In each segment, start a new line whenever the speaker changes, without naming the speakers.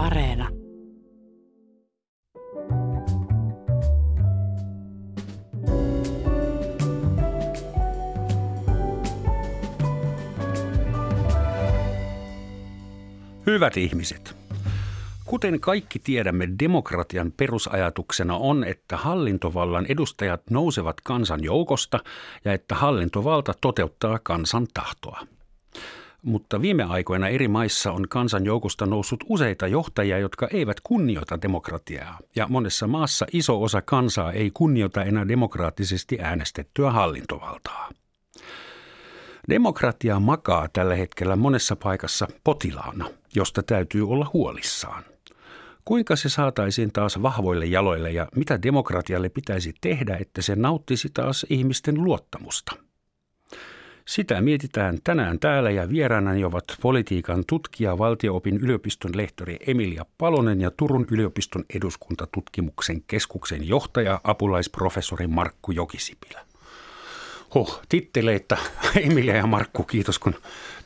Areena.
Hyvät ihmiset, kuten kaikki tiedämme, demokratian perusajatuksena on, että hallintovallan edustajat nousevat kansan joukosta ja että hallintovalta toteuttaa kansan tahtoa. Mutta viime aikoina eri maissa on kansan joukosta noussut useita johtajia, jotka eivät kunnioita demokratiaa. Ja monessa maassa iso osa kansaa ei kunnioita enää demokraattisesti äänestettyä hallintovaltaa. Demokratia makaa tällä hetkellä monessa paikassa potilaana, josta täytyy olla huolissaan. Kuinka se saataisiin taas vahvoille jaloille ja mitä demokratialle pitäisi tehdä, että se nauttisi taas ihmisten luottamusta? Sitä mietitään tänään täällä ja vieraanani ovat politiikan tutkija, valtioopin yliopiston lehtori Emilia Palonen ja Turun yliopiston eduskuntatutkimuksen keskuksen johtaja, apulaisprofessori Markku Jokisipilä. Huh, titteleitä Emilia ja Markku, kiitos kun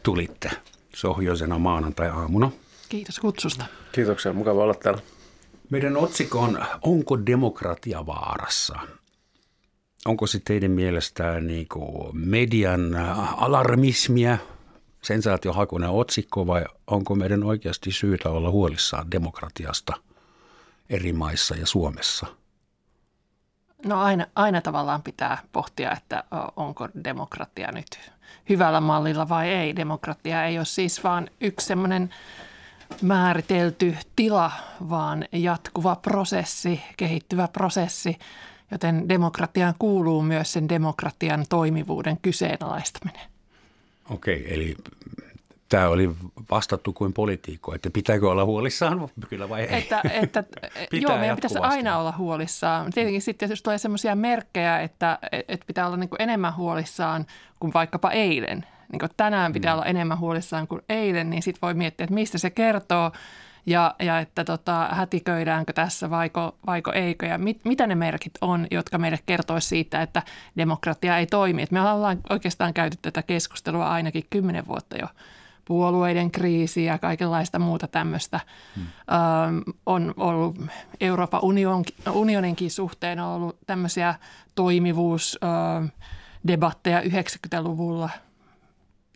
tulitte sohjoisena maanantai-aamuna.
Kiitos kutsusta.
Kiitoksia, mukava olla täällä.
Meidän otsikko on Onko demokratia vaarassa? Onko se teidän mielestään niin kuin median alarmismia, sensaatiohakuinen otsikko vai onko meidän oikeasti syytä olla huolissaan demokratiasta eri maissa ja Suomessa?
No aina, aina tavallaan pitää pohtia, että onko demokratia nyt hyvällä mallilla vai ei. Demokratia ei ole siis vaan yksi semmoinen määritelty tila, vaan jatkuva prosessi, kehittyvä prosessi, joten demokratiaan kuuluu myös sen demokratian toimivuuden kyseenalaistaminen.
Okei, eli tämä oli vastattu kuin poliitikko, että pitääkö olla huolissaan kyllä vai ei?
Että, että, joo, meidän pitäisi aina olla huolissaan. Tietenkin sitten jos tulee sellaisia merkkejä, että, että pitää olla niin kuin enemmän huolissaan kuin vaikkapa eilen, niin kuin tänään pitää mm. olla enemmän huolissaan kuin eilen, niin sitten voi miettiä, että mistä se kertoo ja, ja että tota, hätiköidäänkö tässä vaiko, vaiko eikö ja mit, mitä ne merkit on, jotka meille kertoisi siitä, että demokratia ei toimi. Et me ollaan oikeastaan käyty tätä keskustelua ainakin kymmenen vuotta jo puolueiden kriisi ja kaikenlaista muuta tämmöistä hmm. on ollut Euroopan union, unioninkin suhteen on ollut tämmöisiä toimivuusdebatteja 90-luvulla,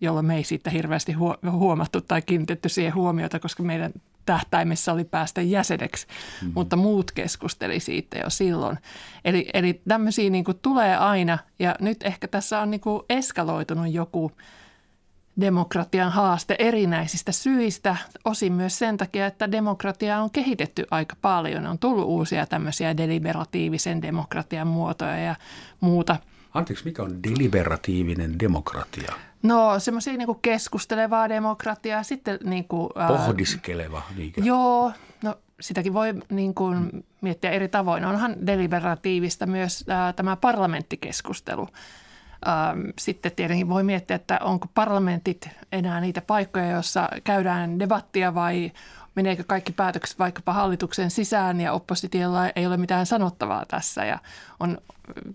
jolloin me ei siitä hirveästi huomattu tai kiinnitetty siihen huomiota, koska meidän tähtäimessä oli päästä jäseneksi, hmm mutta muut keskusteli siitä jo silloin. Eli, eli tämmöisiä niin tulee aina ja nyt ehkä tässä on niin eskaloitunut joku – demokratian haaste erinäisistä syistä, osin myös sen takia, että demokratia on kehitetty aika paljon. On tullut uusia tämmöisiä deliberatiivisen demokratian muotoja ja muuta.
Anteeksi, mikä on deliberatiivinen demokratia?
No semmoisia niin keskustelevaa demokratiaa, sitten niin kuin,
Pohdiskeleva. Niinkö?
Joo, no sitäkin voi niin kuin, miettiä eri tavoin. Onhan deliberatiivista myös ää, tämä parlamenttikeskustelu. Sitten tietenkin voi miettiä, että onko parlamentit enää niitä paikkoja, joissa käydään debattia vai meneekö kaikki päätökset vaikkapa hallituksen sisään ja oppositiolla ei ole mitään sanottavaa tässä. Ja on,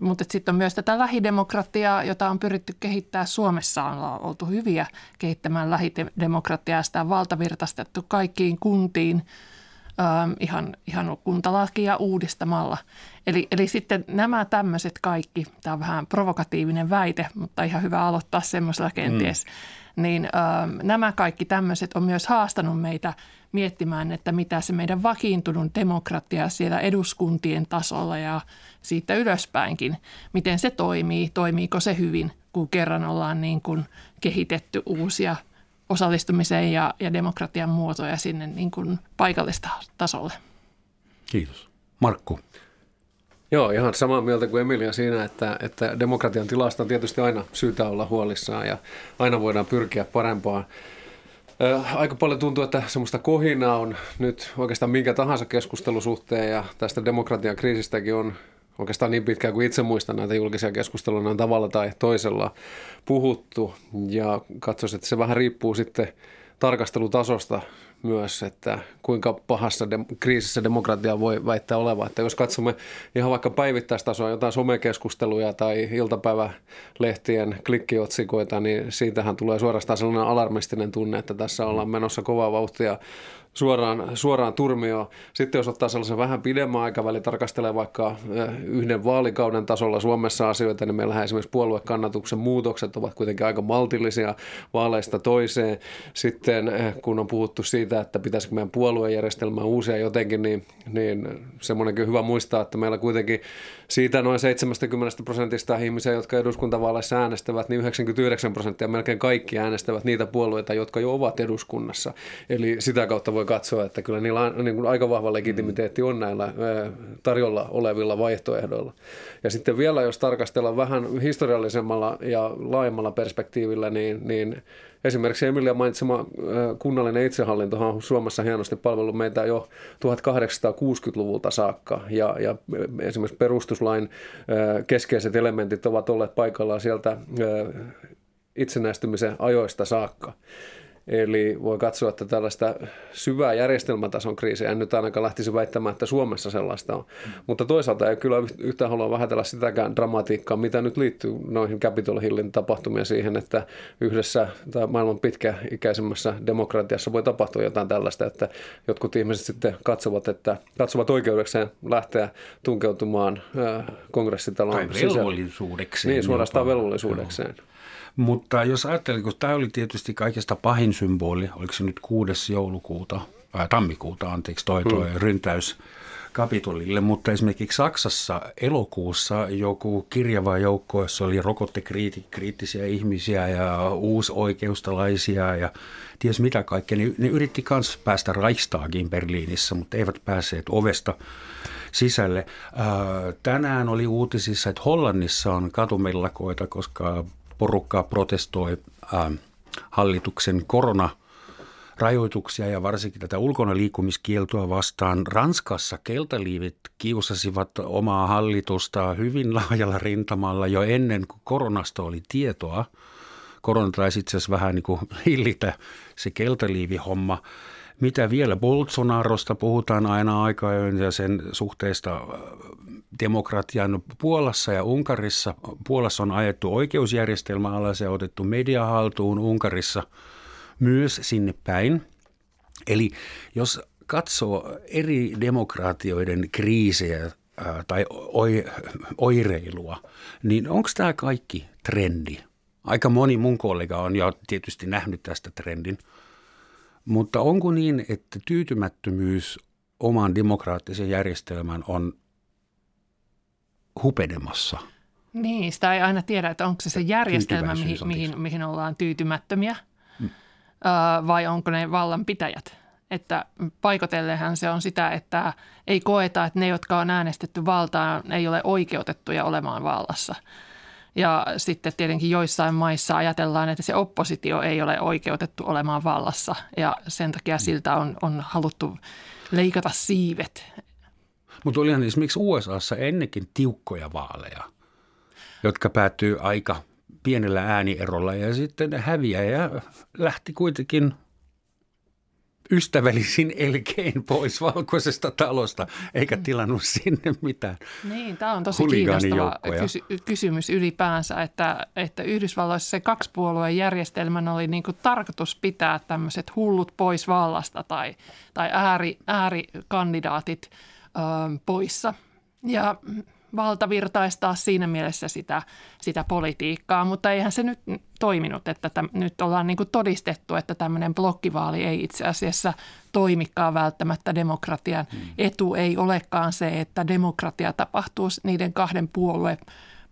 mutta sitten on myös tätä lähidemokratiaa, jota on pyritty kehittää. Suomessa on oltu hyviä kehittämään lähidemokratiaa. Sitä on valtavirtaistettu kaikkiin kuntiin ihan, ihan kuntalakia uudistamalla. Eli, eli sitten nämä tämmöiset kaikki, tämä on vähän provokatiivinen väite, mutta ihan hyvä aloittaa semmoisella kenties, mm. niin ähm, nämä kaikki tämmöiset on myös haastanut meitä miettimään, että mitä se meidän vakiintunut demokratia siellä eduskuntien tasolla ja siitä ylöspäinkin, miten se toimii, toimiiko se hyvin, kun kerran ollaan niin kuin kehitetty uusia – osallistumisen ja, ja demokratian muotoja sinne niin kuin paikallista tasolle.
Kiitos. Markku.
Joo, ihan samaa mieltä kuin Emilia siinä, että, että demokratian tilasta on tietysti aina syytä olla huolissaan ja aina voidaan pyrkiä parempaan. Aika paljon tuntuu, että semmoista kohinaa on nyt oikeastaan minkä tahansa keskustelusuhteen ja tästä demokratian kriisistäkin on oikeastaan niin pitkään kuin itse muistan näitä julkisia keskusteluja on tavalla tai toisella puhuttu ja katsoisin, että se vähän riippuu sitten tarkastelutasosta myös, että kuinka pahassa de- kriisissä demokratia voi väittää olevan. Että jos katsomme ihan vaikka päivittäistasoa, jotain somekeskusteluja tai iltapäivälehtien klikkiotsikoita, niin siitähän tulee suorastaan sellainen alarmistinen tunne, että tässä ollaan menossa kovaa vauhtia suoraan, suoraan turmioon. Sitten jos ottaa sellaisen vähän pidemmän aikavälin, tarkastelee vaikka yhden vaalikauden tasolla Suomessa asioita, niin meillähän esimerkiksi puoluekannatuksen muutokset ovat kuitenkin aika maltillisia vaaleista toiseen. Sitten kun on puhuttu siitä, että pitäisikö meidän puoluejärjestelmää uusia jotenkin, niin, niin semmoinenkin hyvä muistaa, että meillä kuitenkin siitä noin 70 prosentista ihmisiä, jotka eduskuntavaaleissa äänestävät, niin 99 prosenttia melkein kaikki äänestävät niitä puolueita, jotka jo ovat eduskunnassa. Eli sitä kautta voi katsoa, että kyllä niillä on, niin kuin aika vahva legitimiteetti on näillä tarjolla olevilla vaihtoehdoilla. Ja sitten vielä, jos tarkastellaan vähän historiallisemmalla ja laajemmalla perspektiivillä, niin, niin Esimerkiksi Emilia mainitsema kunnallinen itsehallinto on Suomessa hienosti palvellut meitä jo 1860-luvulta saakka ja, ja esimerkiksi perustuslain keskeiset elementit ovat olleet paikallaan sieltä itsenäistymisen ajoista saakka. Eli voi katsoa, että tällaista syvää järjestelmätason kriisiä en nyt ainakaan lähtisi väittämään, että Suomessa sellaista on. Mm. Mutta toisaalta ei kyllä yhtään halua vähätellä sitäkään dramatiikkaa, mitä nyt liittyy noihin Capitol Hillin tapahtumia siihen, että yhdessä tai maailman pitkäikäisemmässä demokratiassa voi tapahtua jotain tällaista, että jotkut ihmiset sitten katsovat, että katsovat oikeudekseen lähteä tunkeutumaan kongressitalon
tai velvollisuudekseen.
Niin, suorastaan velvollisuudekseen. Joo.
Mutta jos ajattelee, kun tämä oli tietysti kaikesta pahin symboli, oliko se nyt 6. joulukuuta, ää, tammikuuta, anteeksi, toi, toi hmm. ryntäys Kapitolille, mutta esimerkiksi Saksassa elokuussa joku kirjava joukko, jossa oli rokottekriittisiä ihmisiä ja uusoikeustalaisia ja ties mitä kaikkea, niin ne yritti myös päästä Reichstagiin Berliinissä, mutta eivät päässeet ovesta sisälle. Tänään oli uutisissa, että Hollannissa on katumellakoita, koska porukkaa protestoi ää, hallituksen korona rajoituksia ja varsinkin tätä ulkona liikkumiskieltoa vastaan. Ranskassa keltaliivit kiusasivat omaa hallitusta hyvin laajalla rintamalla jo ennen kuin koronasta oli tietoa. Korona taisi itse asiassa vähän niin kuin hillitä se keltaliivihomma. Mitä vielä? Bolsonarosta puhutaan aina aika ja sen suhteesta demokratian Puolassa ja Unkarissa. Puolassa on ajettu oikeusjärjestelmä alas ja otettu media haltuun Unkarissa myös sinne päin. Eli jos katsoo eri demokraatioiden kriisejä tai oireilua, niin onko tämä kaikki trendi? Aika moni mun kollega on jo tietysti nähnyt tästä trendin, mutta onko niin, että tyytymättömyys oman demokraattisen järjestelmän on hupenemassa.
Niin, sitä ei aina tiedä, että onko se se järjestelmä, mihin, mihin, mihin ollaan tyytymättömiä hmm. vai onko ne vallanpitäjät. Että paikotellehan se on sitä, että ei koeta, että ne, jotka on äänestetty valtaan, ei ole oikeutettuja olemaan vallassa. Ja sitten tietenkin joissain maissa ajatellaan, että se oppositio ei ole oikeutettu olemaan vallassa ja sen takia siltä on, on haluttu leikata siivet.
Mutta olihan esimerkiksi USAssa ennenkin tiukkoja vaaleja, jotka päättyy aika pienellä äänierolla ja sitten häviäjä lähti kuitenkin ystävällisin elkein pois valkoisesta talosta, eikä tilannut sinne mitään
Niin, tämä on tosi kiinnostava kysy- kysymys ylipäänsä, että, että Yhdysvalloissa se kaksipuolueen järjestelmän oli niin kuin tarkoitus pitää tämmöiset hullut pois vallasta tai, tai ääri, äärikandidaatit – poissa. Ja valtavirtaistaa siinä mielessä sitä, sitä politiikkaa, mutta eihän se nyt toiminut, että täm, nyt ollaan niin todistettu, että tämmöinen blokkivaali ei itse asiassa toimikaan välttämättä demokratian hmm. etu. Ei olekaan se, että demokratia tapahtuu niiden kahden puolueen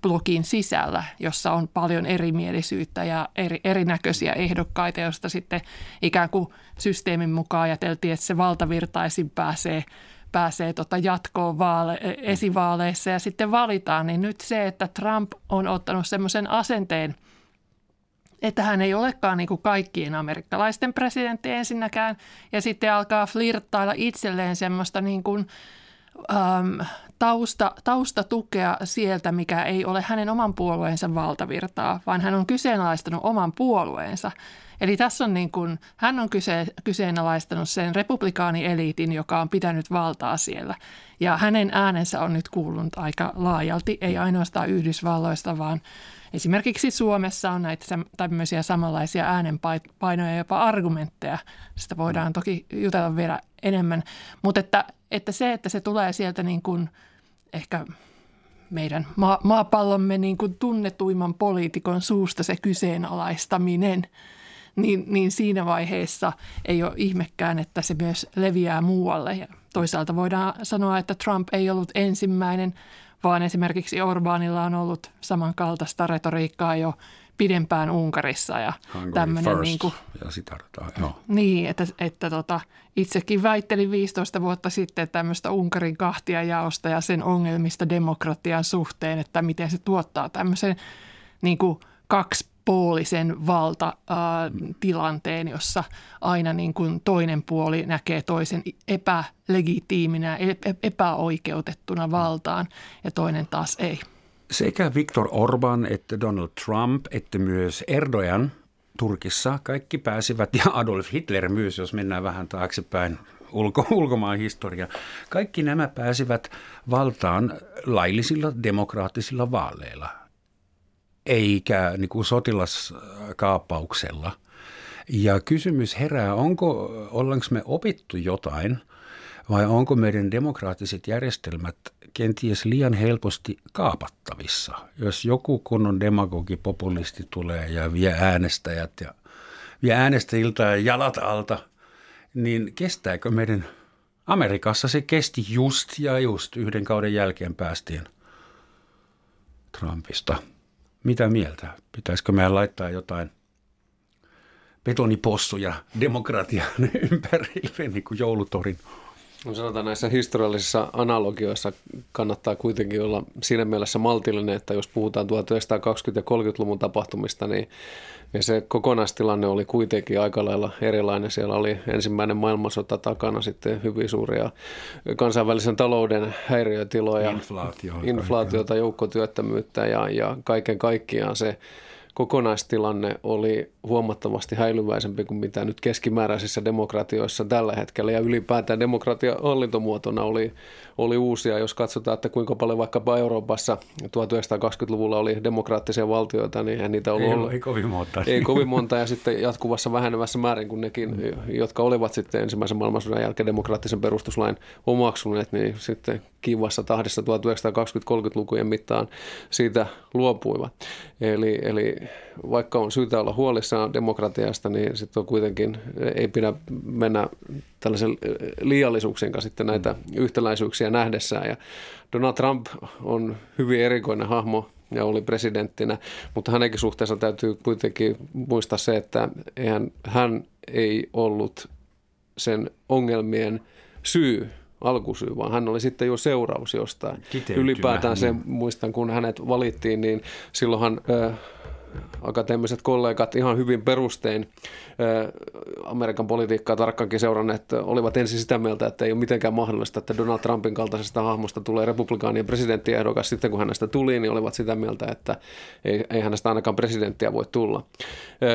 blokin sisällä, jossa on paljon erimielisyyttä ja eri, erinäköisiä ehdokkaita, joista sitten ikään kuin systeemin mukaan ajateltiin, että se valtavirtaisin pääsee – pääsee tota jatkoon vaale- esivaaleissa ja sitten valitaan, niin nyt se, että Trump on ottanut semmoisen asenteen, että hän ei olekaan niin kuin kaikkien amerikkalaisten presidentti ensinnäkään ja sitten alkaa flirttailla itselleen semmoista niin kuin, äm, tausta, taustatukea sieltä, mikä ei ole hänen oman puolueensa valtavirtaa, vaan hän on kyseenalaistanut oman puolueensa. Eli tässä on niin kuin, hän on kyse, kyseenalaistanut sen republikaanieliitin, joka on pitänyt valtaa siellä. Ja hänen äänensä on nyt kuulunut aika laajalti, ei ainoastaan Yhdysvalloista, vaan esimerkiksi Suomessa on näitä tämmöisiä samanlaisia äänenpainoja, jopa argumentteja. Sitä voidaan toki jutella vielä enemmän. Mutta että, että se, että se tulee sieltä niin kuin ehkä meidän ma- maapallomme niin kuin tunnetuimman poliitikon suusta se kyseenalaistaminen, niin, niin siinä vaiheessa ei ole ihmekään, että se myös leviää muualle. Ja toisaalta voidaan sanoa, että Trump ei ollut ensimmäinen, vaan esimerkiksi Orbanilla on ollut samankaltaista retoriikkaa jo pidempään Unkarissa. Ja
tämmöinen niin kuin, ja sitä joo.
Niin, että, että tota, itsekin väittelin 15 vuotta sitten tämmöistä Unkarin kahtia jaosta ja sen ongelmista demokratian suhteen, että miten se tuottaa tämmöisen niin kuin kaksipuolisen valtatilanteen, jossa aina niin kuin toinen puoli näkee toisen epälegitiiminä, epäoikeutettuna valtaan ja toinen taas ei.
Sekä Viktor Orban että Donald Trump että myös Erdogan Turkissa kaikki pääsivät, ja Adolf Hitler myös, jos mennään vähän taaksepäin ulko, ulkomaan historia. Kaikki nämä pääsivät valtaan laillisilla demokraattisilla vaaleilla, eikä niin kuin sotilaskaappauksella. Ja kysymys herää, onko, ollaanko me opittu jotain vai onko meidän demokraattiset järjestelmät kenties liian helposti kaapattavissa. Jos joku kunnon demagogi, populisti tulee ja vie äänestäjät ja vie äänestäjiltä ja jalat alta, niin kestääkö meidän Amerikassa se kesti just ja just yhden kauden jälkeen päästiin Trumpista. Mitä mieltä? Pitäisikö meidän laittaa jotain betonipossuja demokratian ympärille, niin kuin joulutorin
No sanotaan näissä historiallisissa analogioissa kannattaa kuitenkin olla siinä mielessä maltillinen, että jos puhutaan 1920- ja 30-luvun tapahtumista, niin ja se kokonaistilanne oli kuitenkin aika lailla erilainen. Siellä oli ensimmäinen maailmansota takana sitten hyvin suuria kansainvälisen talouden häiriötiloja,
Inflaatio,
inflaatiota, joukkotyöttömyyttä ja, ja kaiken kaikkiaan se kokonaistilanne oli huomattavasti häilyväisempi kuin mitä nyt keskimääräisissä demokratioissa tällä hetkellä. Ja ylipäätään demokratia hallintomuotona oli, oli uusia. Jos katsotaan, että kuinka paljon vaikkapa Euroopassa 1920-luvulla oli demokraattisia valtioita, niin eihän niitä ollut
ei,
ollut.
Ei kovin monta.
Ei kovin monta ja sitten jatkuvassa vähenevässä määrin kuin nekin, jotka olivat sitten ensimmäisen maailmansodan jälkeen demokraattisen perustuslain omaksuneet, niin sitten kivassa tahdessa 1920-30-lukujen mittaan siitä luopuivat. Eli, eli vaikka on syytä olla huolissaan demokratiasta, niin sitten on kuitenkin, ei pidä mennä tällaisen liiallisuuksien kanssa sitten näitä yhtäläisyyksiä nähdessään. Ja Donald Trump on hyvin erikoinen hahmo ja oli presidenttinä, mutta hänenkin suhteessa täytyy kuitenkin muistaa se, että eihän, hän ei ollut sen ongelmien syy alkusyy, vaan hän oli sitten jo seuraus jostain. Ylipäätään se, muistan kun hänet valittiin, niin silloinhan äh, akateemiset kollegat ihan hyvin perustein Amerikan politiikkaa tarkkaankin seuranneet olivat ensin sitä mieltä, että ei ole mitenkään mahdollista, että Donald Trumpin kaltaisesta hahmosta tulee republikaanien presidenttiehdokas. Sitten kun hänestä tuli, niin olivat sitä mieltä, että ei, ei hänestä ainakaan presidenttiä voi tulla.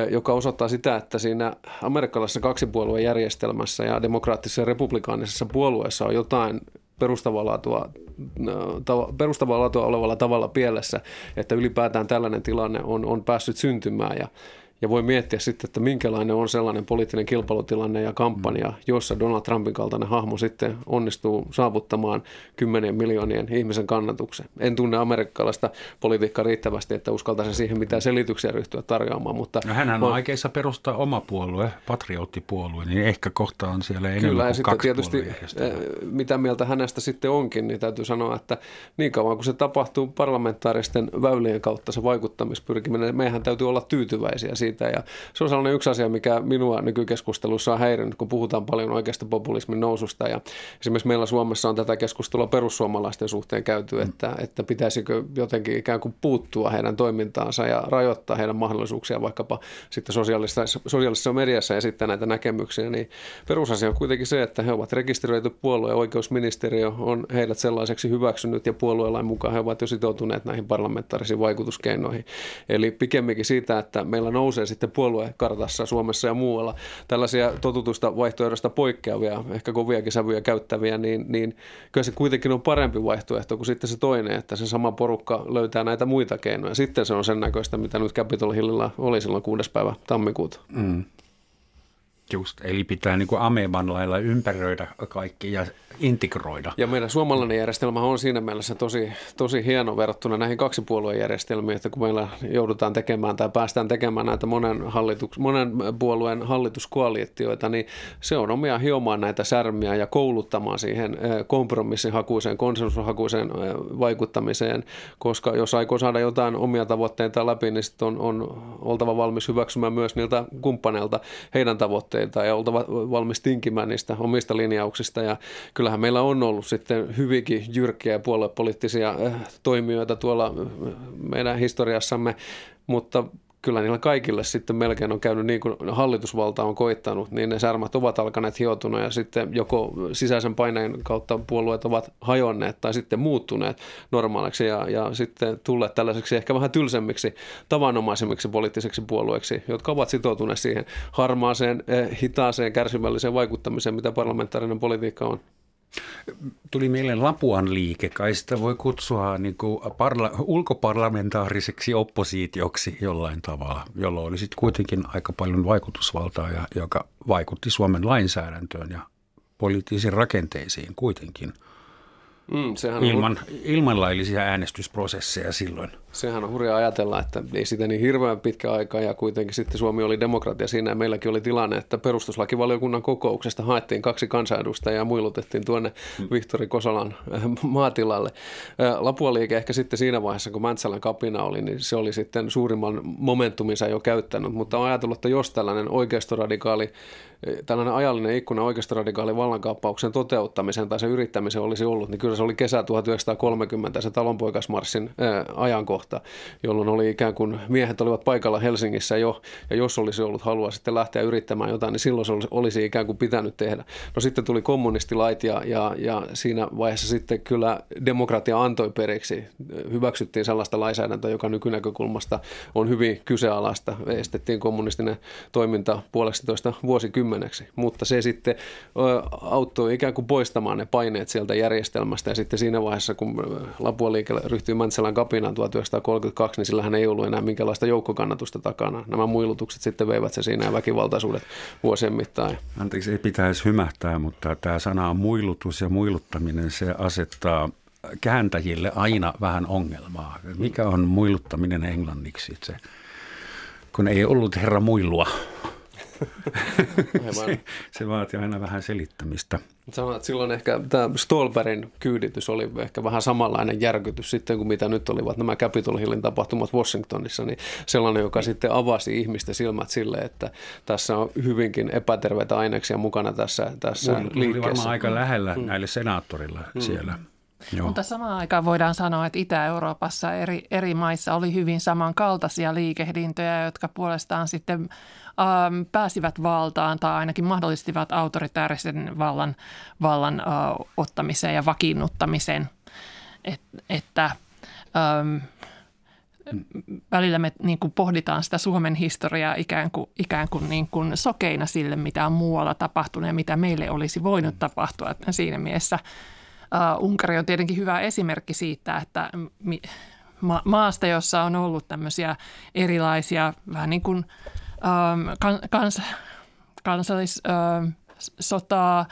Joka osoittaa sitä, että siinä amerikkalaisessa kaksipuolueen järjestelmässä ja demokraattisessa ja republikaanisessa puolueessa on jotain perustavaa laatua, perustavaa laatua olevalla tavalla pielessä, että ylipäätään tällainen tilanne on, on päässyt syntymään. Ja ja voi miettiä sitten, että minkälainen on sellainen poliittinen kilpailutilanne ja kampanja, jossa Donald Trumpin kaltainen hahmo sitten onnistuu saavuttamaan kymmenien miljoonien ihmisen kannatuksen. En tunne amerikkalaista politiikkaa riittävästi, että uskaltaisin siihen mitään selityksiä ryhtyä tarjoamaan. Mutta
no hänhän on aikeissa perustaa oma puolue, patriottipuolue, niin ehkä kohta on siellä enemmän Kyllä,
kuin
ja sitten
tietysti eh, mitä mieltä hänestä sitten onkin, niin täytyy sanoa, että niin kauan kuin se tapahtuu parlamentaaristen väylien kautta se vaikuttamispyrkiminen, meidän täytyy olla tyytyväisiä siitä, siitä. Ja se on sellainen yksi asia, mikä minua nykykeskustelussa on häirinnyt, kun puhutaan paljon oikeasta populismin noususta. Ja esimerkiksi meillä Suomessa on tätä keskustelua perussuomalaisten suhteen käyty, mm. että, että pitäisikö jotenkin ikään kuin puuttua heidän toimintaansa ja rajoittaa heidän mahdollisuuksia vaikkapa sitten sosiaalisessa, sosiaalisessa mediassa esittää näitä näkemyksiä. Niin perusasia on kuitenkin se, että he ovat rekisteröity puolue ja oikeusministeriö on heidät sellaiseksi hyväksynyt ja puoluelain mukaan he ovat jo sitoutuneet näihin parlamentaarisiin vaikutuskeinoihin. Eli pikemminkin siitä, että meillä nousee nousee sitten puoluekartassa Suomessa ja muualla tällaisia totutusta vaihtoehdosta poikkeavia, ehkä koviakin sävyjä käyttäviä, niin, niin kyllä se kuitenkin on parempi vaihtoehto kuin sitten se toinen, että se sama porukka löytää näitä muita keinoja. Sitten se on sen näköistä, mitä nyt Capitol Hillillä oli silloin 6. päivä tammikuuta. Mm.
Just, eli pitää niin kuin ameban lailla ympäröidä kaikki ja integroida.
Ja meidän suomalainen järjestelmä on siinä mielessä tosi, tosi hieno verrattuna näihin kaksipuolueen järjestelmiin, että kun meillä joudutaan tekemään tai päästään tekemään näitä monen, hallituks, monen puolueen hallituskoalitioita, niin se on omia hiomaan näitä särmiä ja kouluttamaan siihen kompromissihakuiseen, konsensushakuiseen vaikuttamiseen, koska jos aikoo saada jotain omia tavoitteita läpi, niin sitten on, on oltava valmis hyväksymään myös niiltä kumppaneilta heidän tavoitteita ja oltava valmis tinkimään niistä omista linjauksista. Ja kyllä kyllähän meillä on ollut sitten hyvinkin jyrkkiä puoluepoliittisia eh, toimijoita tuolla eh, meidän historiassamme, mutta kyllä niillä kaikille sitten melkein on käynyt niin kuin hallitusvalta on koittanut, niin ne särmät ovat alkaneet hiotuna ja sitten joko sisäisen paineen kautta puolueet ovat hajonneet tai sitten muuttuneet normaaliksi ja, ja sitten tulleet tällaiseksi ehkä vähän tylsemmiksi, tavanomaisemmiksi poliittiseksi puolueeksi, jotka ovat sitoutuneet siihen harmaaseen, eh, hitaaseen, kärsivälliseen vaikuttamiseen, mitä parlamentaarinen politiikka on.
Tuli mieleen Lapuan liike, kai sitä voi kutsua niin kuin parla- ulkoparlamentaariseksi oppositioksi jollain tavalla, jolla oli sitten kuitenkin aika paljon vaikutusvaltaa, ja, joka vaikutti Suomen lainsäädäntöön ja poliittisiin rakenteisiin kuitenkin – Mm, sehän ilman, on... ilman laillisia äänestysprosesseja silloin.
Sehän on hurja ajatella, että ei sitä niin hirveän pitkä aika ja kuitenkin sitten Suomi oli demokratia siinä ja meilläkin oli tilanne, että perustuslakivaliokunnan kokouksesta haettiin kaksi kansanedustajaa ja muilutettiin tuonne mm. Vihtori Kosalan äh, maatilalle. Äh, Lapualiike ehkä sitten siinä vaiheessa, kun Mäntsälän kapina oli, niin se oli sitten suurimman momentuminsa jo käyttänyt, mutta on ajatellut, että jos tällainen oikeistoradikaali tällainen ajallinen ikkuna oikeistoradikaalin vallankaappauksen toteuttamisen tai sen yrittämisen olisi ollut, niin kyllä se oli kesä 1930 se talonpoikasmarssin ajankohta, jolloin oli ikään kuin miehet olivat paikalla Helsingissä jo, ja jos olisi ollut halua sitten lähteä yrittämään jotain, niin silloin se olisi ikään kuin pitänyt tehdä. No sitten tuli kommunistilait ja, ja, ja siinä vaiheessa sitten kyllä demokratia antoi periksi. Hyväksyttiin sellaista lainsäädäntöä, joka nykynäkökulmasta on hyvin kyseenalaista. Estettiin kommunistinen toiminta puolestoista vuosikymmeneksi, mutta se sitten auttoi ikään kuin poistamaan ne paineet sieltä järjestelmästä ja sitten siinä vaiheessa, kun Lapua liikelle ryhtyi Mäntsälän kapinaan 1932, niin sillähän ei ollut enää minkälaista joukkokannatusta takana. Nämä muilutukset sitten veivät se siinä ja väkivaltaisuudet vuosien mittaan.
Anteeksi, ei pitäisi hymähtää, mutta tämä sana muilutus ja muiluttaminen, se asettaa kääntäjille aina vähän ongelmaa. Mikä on muiluttaminen englanniksi? Se, kun ei ollut herra muilua. Se, se vaatii aina vähän selittämistä.
Sanoit, että silloin ehkä tämä Stolberin kyyditys oli ehkä vähän samanlainen järkytys sitten kuin mitä nyt olivat nämä Capitol Hillin tapahtumat Washingtonissa, niin sellainen, joka sitten avasi ihmisten silmät sille, että tässä on hyvinkin epäterveitä aineksia mukana tässä, tässä Mun, liikkeessä.
Oli varmaan aika lähellä mm. näille senaattorilla mm. siellä.
Joo. Mutta samaan aikaan voidaan sanoa, että Itä-Euroopassa eri, eri maissa oli hyvin samankaltaisia liikehdintöjä, jotka puolestaan sitten ähm, pääsivät valtaan tai ainakin mahdollistivat autoritaarisen vallan, vallan äh, ottamiseen ja vakiinnuttamiseen. Et, että ähm, välillä me niin kuin pohditaan sitä Suomen historiaa ikään kuin, ikään kuin, niin kuin sokeina sille, mitä on muualla tapahtunut ja mitä meille olisi voinut tapahtua. Siinä mielessä – Uh, Unkari on tietenkin hyvä esimerkki siitä, että mi, ma, maasta, jossa on ollut tämmöisiä erilaisia vähän niin kuin um, kans, kansallissotaa, um,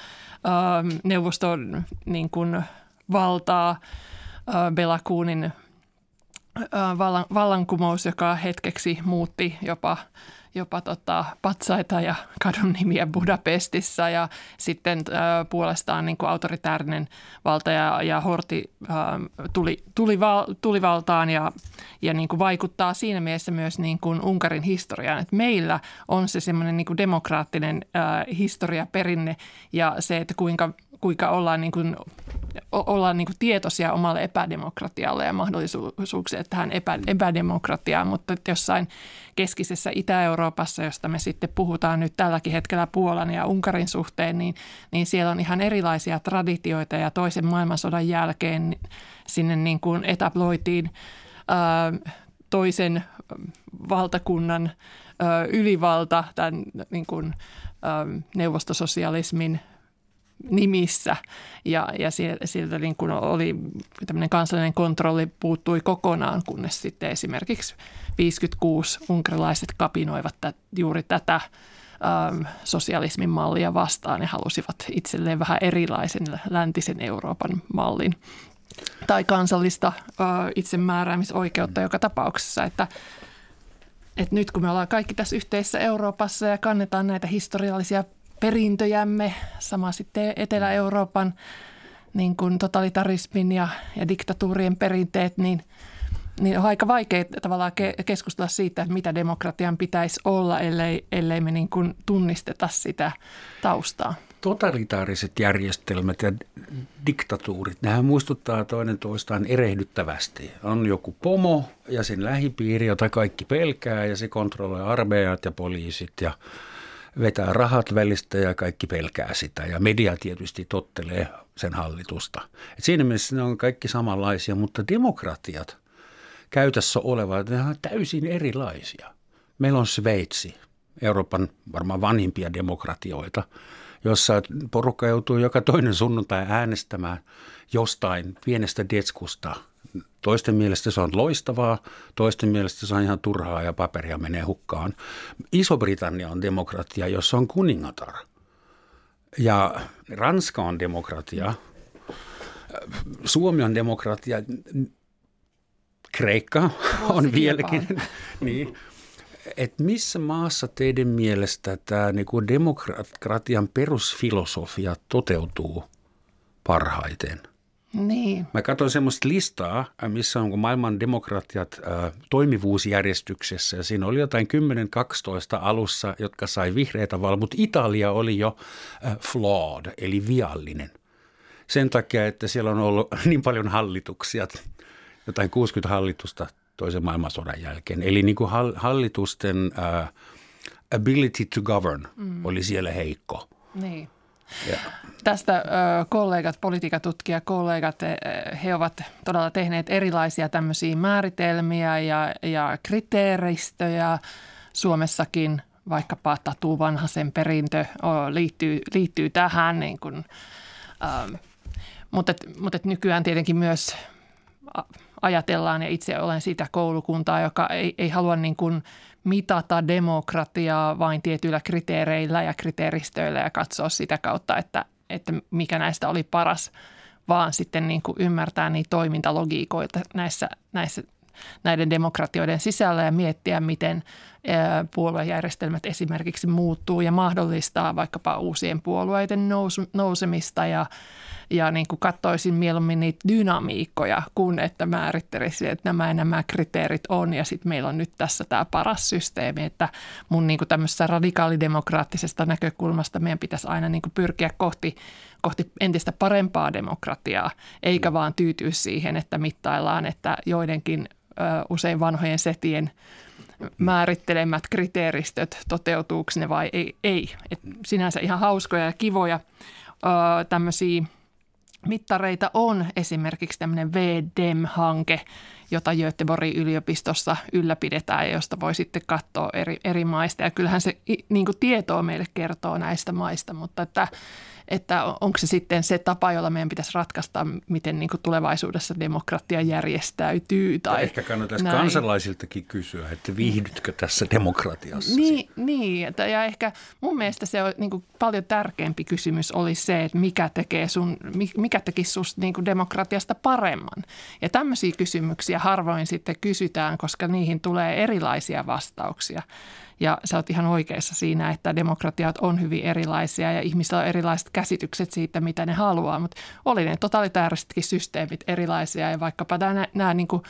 neuvoston niin kuin valtaa, uh, Belakuunin vallan, vallankumous, joka hetkeksi muutti jopa – jopa tota, patsaita ja kadun nimiä Budapestissa ja sitten äh, puolestaan niin kuin autoritäärinen valta ja, ja Horti äh, tuli, tuli, val, tuli valtaan ja, ja niin kuin vaikuttaa siinä mielessä myös niin kuin Unkarin historiaan. Että meillä on se semmoinen niin kuin demokraattinen äh, historiaperinne ja se, että kuinka, kuinka ollaan niin kuin ollaan niin kuin tietoisia omalle epädemokratialle ja mahdollisuuksia tähän epä, epädemokratiaan, mutta jossain keskisessä Itä-Euroopassa, josta me sitten puhutaan nyt tälläkin hetkellä Puolan ja Unkarin suhteen, niin, niin siellä on ihan erilaisia traditioita ja toisen maailmansodan jälkeen sinne niin kuin etabloitiin ää, toisen valtakunnan ylivalta tämän niin kuin, neuvostososialismin nimissä. Ja, ja sieltä niin kuin oli tämmöinen kansallinen kontrolli puuttui kokonaan, kunnes sitten esimerkiksi 56 unkarilaiset kapinoivat tä, juuri tätä äm, sosialismin mallia vastaan. Ja halusivat itselleen vähän erilaisen läntisen Euroopan mallin tai kansallista ä, itsemääräämisoikeutta joka tapauksessa, että että nyt kun me ollaan kaikki tässä yhteisessä Euroopassa ja kannetaan näitä historiallisia perintöjämme, sama sitten Etelä-Euroopan niin kuin totalitarismin ja, ja diktatuurien perinteet, niin, niin on aika vaikea tavallaan ke- keskustella siitä, että mitä demokratian pitäisi olla, ellei, ellei me niin kuin tunnisteta sitä taustaa.
Totalitaariset järjestelmät ja diktatuurit, nehän muistuttaa toinen toistaan erehdyttävästi. On joku pomo ja sen lähipiiri, jota kaikki pelkää ja se kontrolloi armeijat ja poliisit ja vetää rahat välistä ja kaikki pelkää sitä. Ja media tietysti tottelee sen hallitusta. Et siinä mielessä ne on kaikki samanlaisia, mutta demokratiat käytössä olevat, ne on täysin erilaisia. Meillä on Sveitsi, Euroopan varmaan vanhimpia demokratioita, jossa porukka joutuu joka toinen sunnuntai äänestämään jostain pienestä detskusta – Toisten mielestä se on loistavaa, toisten mielestä se on ihan turhaa ja paperia menee hukkaan. Iso-Britannia on demokratia, jossa on kuningatar. Ja Ranska on demokratia. Suomi on demokratia. Kreikka on vieläkin. niin. Et missä maassa teidän mielestä tämä niinku demokratian perusfilosofia toteutuu parhaiten –
niin.
Mä katsoin semmoista listaa, missä on maailman demokratiat äh, toimivuusjärjestyksessä. Ja siinä oli jotain 10-12 alussa, jotka sai vihreitä valoa, mutta Italia oli jo äh, flawed, eli viallinen. Sen takia, että siellä on ollut niin paljon hallituksia, jotain 60 hallitusta toisen maailmansodan jälkeen. Eli niin kuin hallitusten äh, ability to govern mm. oli siellä heikko.
Niin. Ja. Tästä kollegat, politiikatutkija kollegat, he ovat todella tehneet erilaisia tämmöisiä määritelmiä ja, ja kriteeristöjä Suomessakin, vaikkapa Tatu Vanhasen perintö liittyy, liittyy tähän, niin kuin, ähm, mutta, mutta nykyään tietenkin myös ajatellaan, ja itse olen sitä koulukuntaa, joka ei, ei halua niin kuin mitata demokratiaa vain tietyillä kriteereillä ja kriteeristöillä ja katsoa sitä kautta, että, että mikä näistä oli paras, vaan sitten niin kuin ymmärtää niitä toimintalogiikoita näissä, näissä näiden demokratioiden sisällä ja miettiä, miten puoluejärjestelmät esimerkiksi muuttuu ja mahdollistaa vaikkapa uusien puolueiden nousemista ja ja niin kuin katsoisin mieluummin niitä dynamiikkoja, kun että määrittelisin, että nämä ja nämä kriteerit on. Ja sitten meillä on nyt tässä tämä paras systeemi, että mun niin kuin tämmöisestä radikaalidemokraattisesta näkökulmasta meidän pitäisi aina niin kuin pyrkiä kohti, kohti entistä parempaa demokratiaa, eikä vaan tyytyä siihen, että mittaillaan, että joidenkin usein vanhojen setien määrittelemät kriteeristöt, toteutuuko ne vai ei. ei. Et sinänsä ihan hauskoja ja kivoja tämmöisiä mittareita on esimerkiksi tämmöinen VDEM-hanke, jota Göteborgin yliopistossa ylläpidetään ja josta voi sitten katsoa eri, eri maista. Ja kyllähän se niin kuin tietoa meille kertoo näistä maista, mutta että että onko se sitten se tapa, jolla meidän pitäisi ratkaista, miten niin tulevaisuudessa demokratia järjestäytyy. Tai
ehkä kannattaisi näin. kansalaisiltakin kysyä, että viihdytkö tässä demokratiassa?
Niin, niin että, ja ehkä mun mielestä se on niin paljon tärkeämpi kysymys olisi se, että mikä, tekee sun, mikä tekisi susta niin demokratiasta paremman. Ja tämmöisiä kysymyksiä harvoin sitten kysytään, koska niihin tulee erilaisia vastauksia. Ja sä oot ihan oikeassa siinä, että demokratiat on hyvin erilaisia ja ihmisillä on erilaiset käsitykset siitä, mitä ne haluaa. Mutta oli ne totalitäärisetkin systeemit erilaisia ja vaikkapa nämä, nämä niin kuin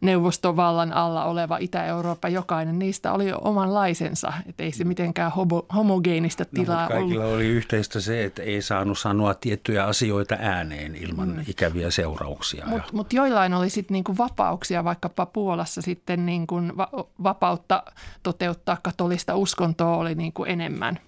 neuvostovallan alla oleva Itä-Eurooppa, jokainen niistä oli omanlaisensa. Että ei se mitenkään homo, homogeenista no, tilaa no,
kaikilla
ollut.
oli yhteistä se, että ei saanut sanoa tiettyjä asioita ääneen ilman mm. ikäviä seurauksia.
Mutta mut joillain oli sitten niinku vapauksia, vaikkapa Puolassa sitten niinku va- vapautta toteuttaa katolista uskontoa oli niinku enemmän.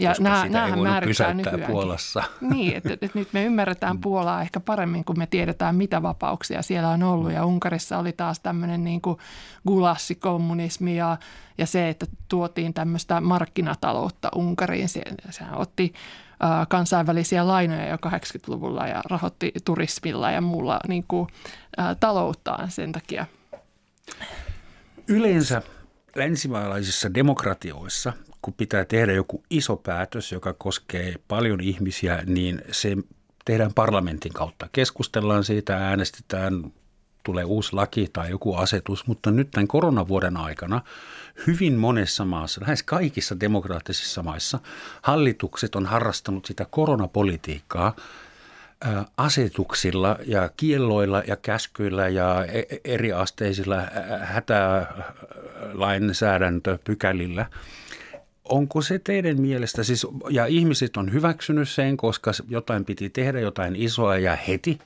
Ja nämä, sitä ei voinut pysäyttää Puolassa.
Niin, että, että nyt me ymmärretään mm. Puolaa ehkä paremmin, kun me tiedetään, mitä vapauksia siellä on ollut. Ja Unkarissa oli taas tämmöinen niin kuin gulassikommunismi ja, ja se, että tuotiin tämmöistä markkinataloutta Unkariin. Se, sehän otti kansainvälisiä lainoja jo 80-luvulla ja rahoitti turismilla ja muulla niin kuin, äh, talouttaan sen takia.
Yleensä länsimaalaisissa demokratioissa kun pitää tehdä joku iso päätös, joka koskee paljon ihmisiä, niin se tehdään parlamentin kautta. Keskustellaan siitä, äänestetään, tulee uusi laki tai joku asetus, mutta nyt tämän koronavuoden aikana hyvin monessa maassa, lähes kaikissa demokraattisissa maissa, hallitukset on harrastanut sitä koronapolitiikkaa asetuksilla ja kielloilla ja käskyillä ja e-, e-, eriasteisilla hätälainsäädäntöpykälillä – onko se teidän mielestä, siis, ja ihmiset on hyväksynyt sen, koska jotain piti tehdä, jotain isoa ja heti,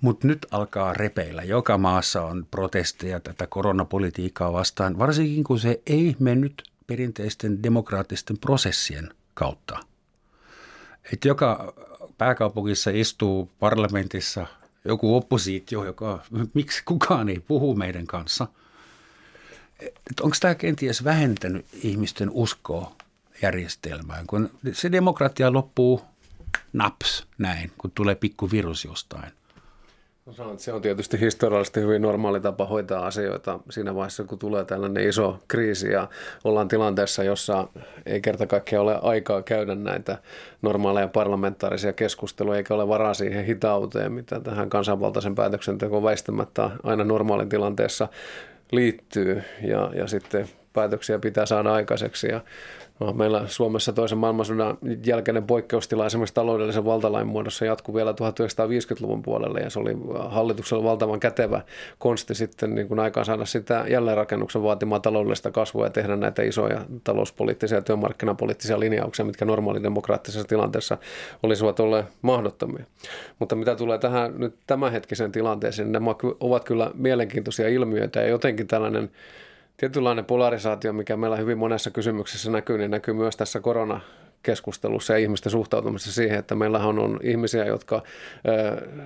mutta nyt alkaa repeillä. Joka maassa on protesteja tätä koronapolitiikkaa vastaan, varsinkin kun se ei mennyt perinteisten demokraattisten prosessien kautta. Et joka pääkaupungissa istuu parlamentissa joku oppositio, joka, miksi kukaan ei puhu meidän kanssa – onko tämä kenties vähentänyt ihmisten uskoa järjestelmään, kun se demokratia loppuu naps näin, kun tulee pikku virus jostain.
No, se on tietysti historiallisesti hyvin normaali tapa hoitaa asioita siinä vaiheessa, kun tulee tällainen iso kriisi ja ollaan tilanteessa, jossa ei kerta kaikkiaan ole aikaa käydä näitä normaaleja parlamentaarisia keskusteluja, eikä ole varaa siihen hitauteen, mitä tähän kansanvaltaisen päätöksentekoon väistämättä aina normaalin tilanteessa liittyy ja, ja sitten päätöksiä pitää saada aikaiseksi. Ja No, meillä Suomessa toisen maailmansodan jälkeinen poikkeustila esimerkiksi taloudellisen valtalain muodossa jatkui vielä 1950-luvun puolelle ja se oli hallituksella valtavan kätevä konsti sitten niin kuin aikaan saada sitä jälleenrakennuksen vaatimaa taloudellista kasvua ja tehdä näitä isoja talouspoliittisia ja työmarkkinapoliittisia linjauksia, mitkä normaalidemokraattisessa tilanteessa olisivat olleet mahdottomia. Mutta mitä tulee tähän nyt tämänhetkiseen tilanteeseen, niin nämä ovat kyllä mielenkiintoisia ilmiöitä ja jotenkin tällainen tietynlainen polarisaatio, mikä meillä hyvin monessa kysymyksessä näkyy, niin näkyy myös tässä korona keskustelussa ja ihmisten suhtautumisessa siihen, että meillä on ihmisiä, jotka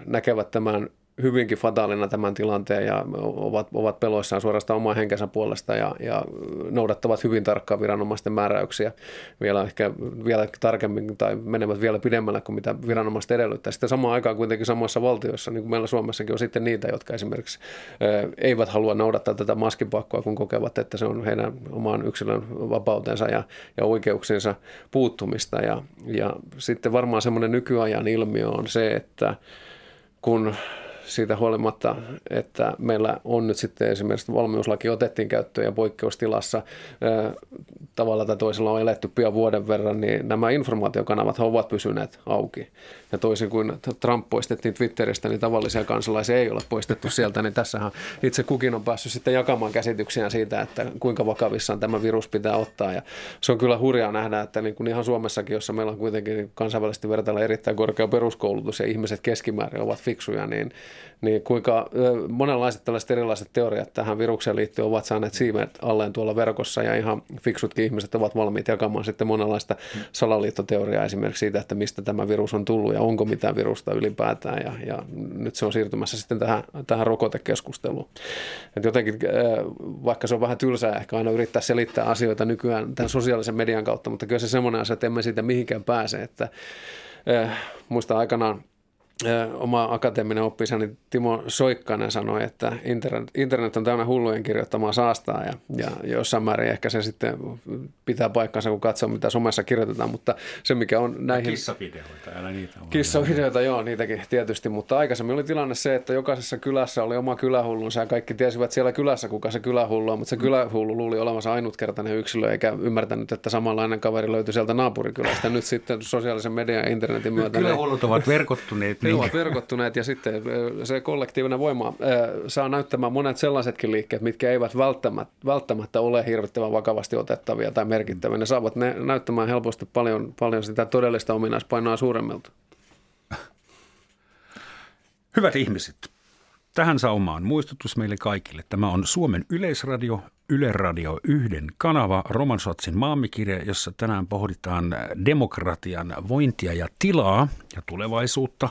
näkevät tämän hyvinkin fataalina tämän tilanteen ja ovat, ovat peloissaan suorastaan oman henkensä puolesta ja, ja noudattavat hyvin tarkkaan viranomaisten määräyksiä vielä ehkä vielä tarkemmin tai menevät vielä pidemmälle kuin mitä viranomaiset edellyttää. Sitten samaan aikaan kuitenkin samoissa valtioissa, niin kuin meillä Suomessakin on sitten niitä, jotka esimerkiksi eivät halua noudattaa tätä maskipakkoa, kun kokevat, että se on heidän omaan yksilön vapautensa ja, ja oikeuksiinsa puuttumista. Ja, ja sitten varmaan semmoinen nykyajan ilmiö on se, että kun siitä huolimatta, että meillä on nyt sitten esimerkiksi valmiuslaki otettiin käyttöön ja poikkeustilassa tavalla tai toisella on eletty pian vuoden verran, niin nämä informaatiokanavat ovat pysyneet auki. Ja toisin kuin Trump poistettiin Twitteristä, niin tavallisia kansalaisia ei ole poistettu sieltä, niin tässähän itse kukin on päässyt sitten jakamaan käsityksiä siitä, että kuinka vakavissaan tämä virus pitää ottaa. Ja se on kyllä hurjaa nähdä, että niin kuin ihan Suomessakin, jossa meillä on kuitenkin kansainvälisesti vertailla erittäin korkea peruskoulutus ja ihmiset keskimäärin ovat fiksuja, niin niin kuinka monenlaiset tällaiset erilaiset teoriat tähän virukseen liittyen ovat saaneet siivet alleen tuolla verkossa ja ihan fiksutkin ihmiset ovat valmiit jakamaan sitten monenlaista salaliittoteoriaa esimerkiksi siitä, että mistä tämä virus on tullut ja onko mitään virusta ylipäätään ja, ja nyt se on siirtymässä sitten tähän, tähän rokotekeskusteluun. Et jotenkin, vaikka se on vähän tylsää ehkä aina yrittää selittää asioita nykyään tämän sosiaalisen median kautta, mutta kyllä se semmoinen asia, että emme siitä mihinkään pääse, että muista aikanaan oma akateeminen oppisani Timo Soikkanen sanoi, että internet, internet on täynnä hullujen kirjoittamaa saastaa ja, ja jossain määrin ehkä se sitten pitää paikkansa, kun katsoo mitä somessa kirjoitetaan, mutta se mikä on näihin...
Kissavideoita, älä niitä
ole. Kissavideoita, joo, niitäkin tietysti, mutta aikaisemmin oli tilanne se, että jokaisessa kylässä oli oma kylähullunsa ja kaikki tiesivät siellä kylässä, kuka se kylähullu on, mutta se kylähullu luuli olevansa ainutkertainen yksilö eikä ymmärtänyt, että samanlainen kaveri löytyi sieltä naapurikylästä. Nyt sitten sosiaalisen median ja internetin myötä...
Kylähullut ovat verkottuneet.
Ne ovat verkottuneet ja sitten se kollektiivinen voima saa näyttämään monet sellaisetkin liikkeet, mitkä eivät välttämättä, välttämättä ole hirvittävän vakavasti otettavia tai merkittäviä. Ne saavat ne näyttämään helposti paljon, paljon sitä todellista ominaispainoa suuremmilta.
Hyvät ihmiset, tähän saumaan muistutus meille kaikille. Tämä on Suomen Yleisradio. Yle Radio yhden kanava, Roman Sotsin maamikirja, jossa tänään pohditaan demokratian vointia ja tilaa ja tulevaisuutta.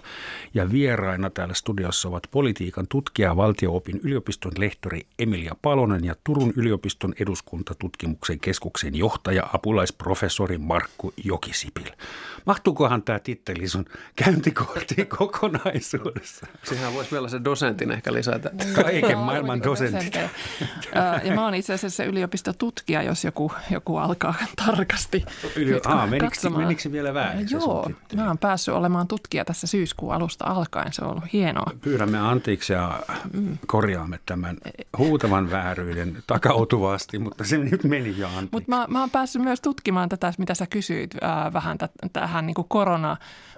Ja vieraina täällä studiossa ovat politiikan tutkija, valtioopin yliopiston lehtori Emilia Palonen ja Turun yliopiston eduskuntatutkimuksen keskuksen johtaja, apulaisprofessori Markku Jokisipil. Mahtuukohan tämä titteli sun käyntikorttiin kokonaisuudessa?
Siihen voisi vielä se dosentin ehkä lisätä.
Kaiken maailman dosentit.
Ja mä oon itse asiassa yliopistotutkija, jos joku, joku alkaa tarkasti.
Yli, aa, menikö, menikö se vielä väärin?
Joo, mä oon päässyt olemaan tutkija tässä syyskuun alusta alkaen. Se on ollut hienoa.
Pyydämme anteeksi ja korjaamme tämän huutavan vääryyden takautuvasti, mutta se nyt meni jo anteeksi.
Mutta mä, mä oon päässyt myös tutkimaan tätä, mitä sä kysyit äh, vähän t- tähän niin kuin korona,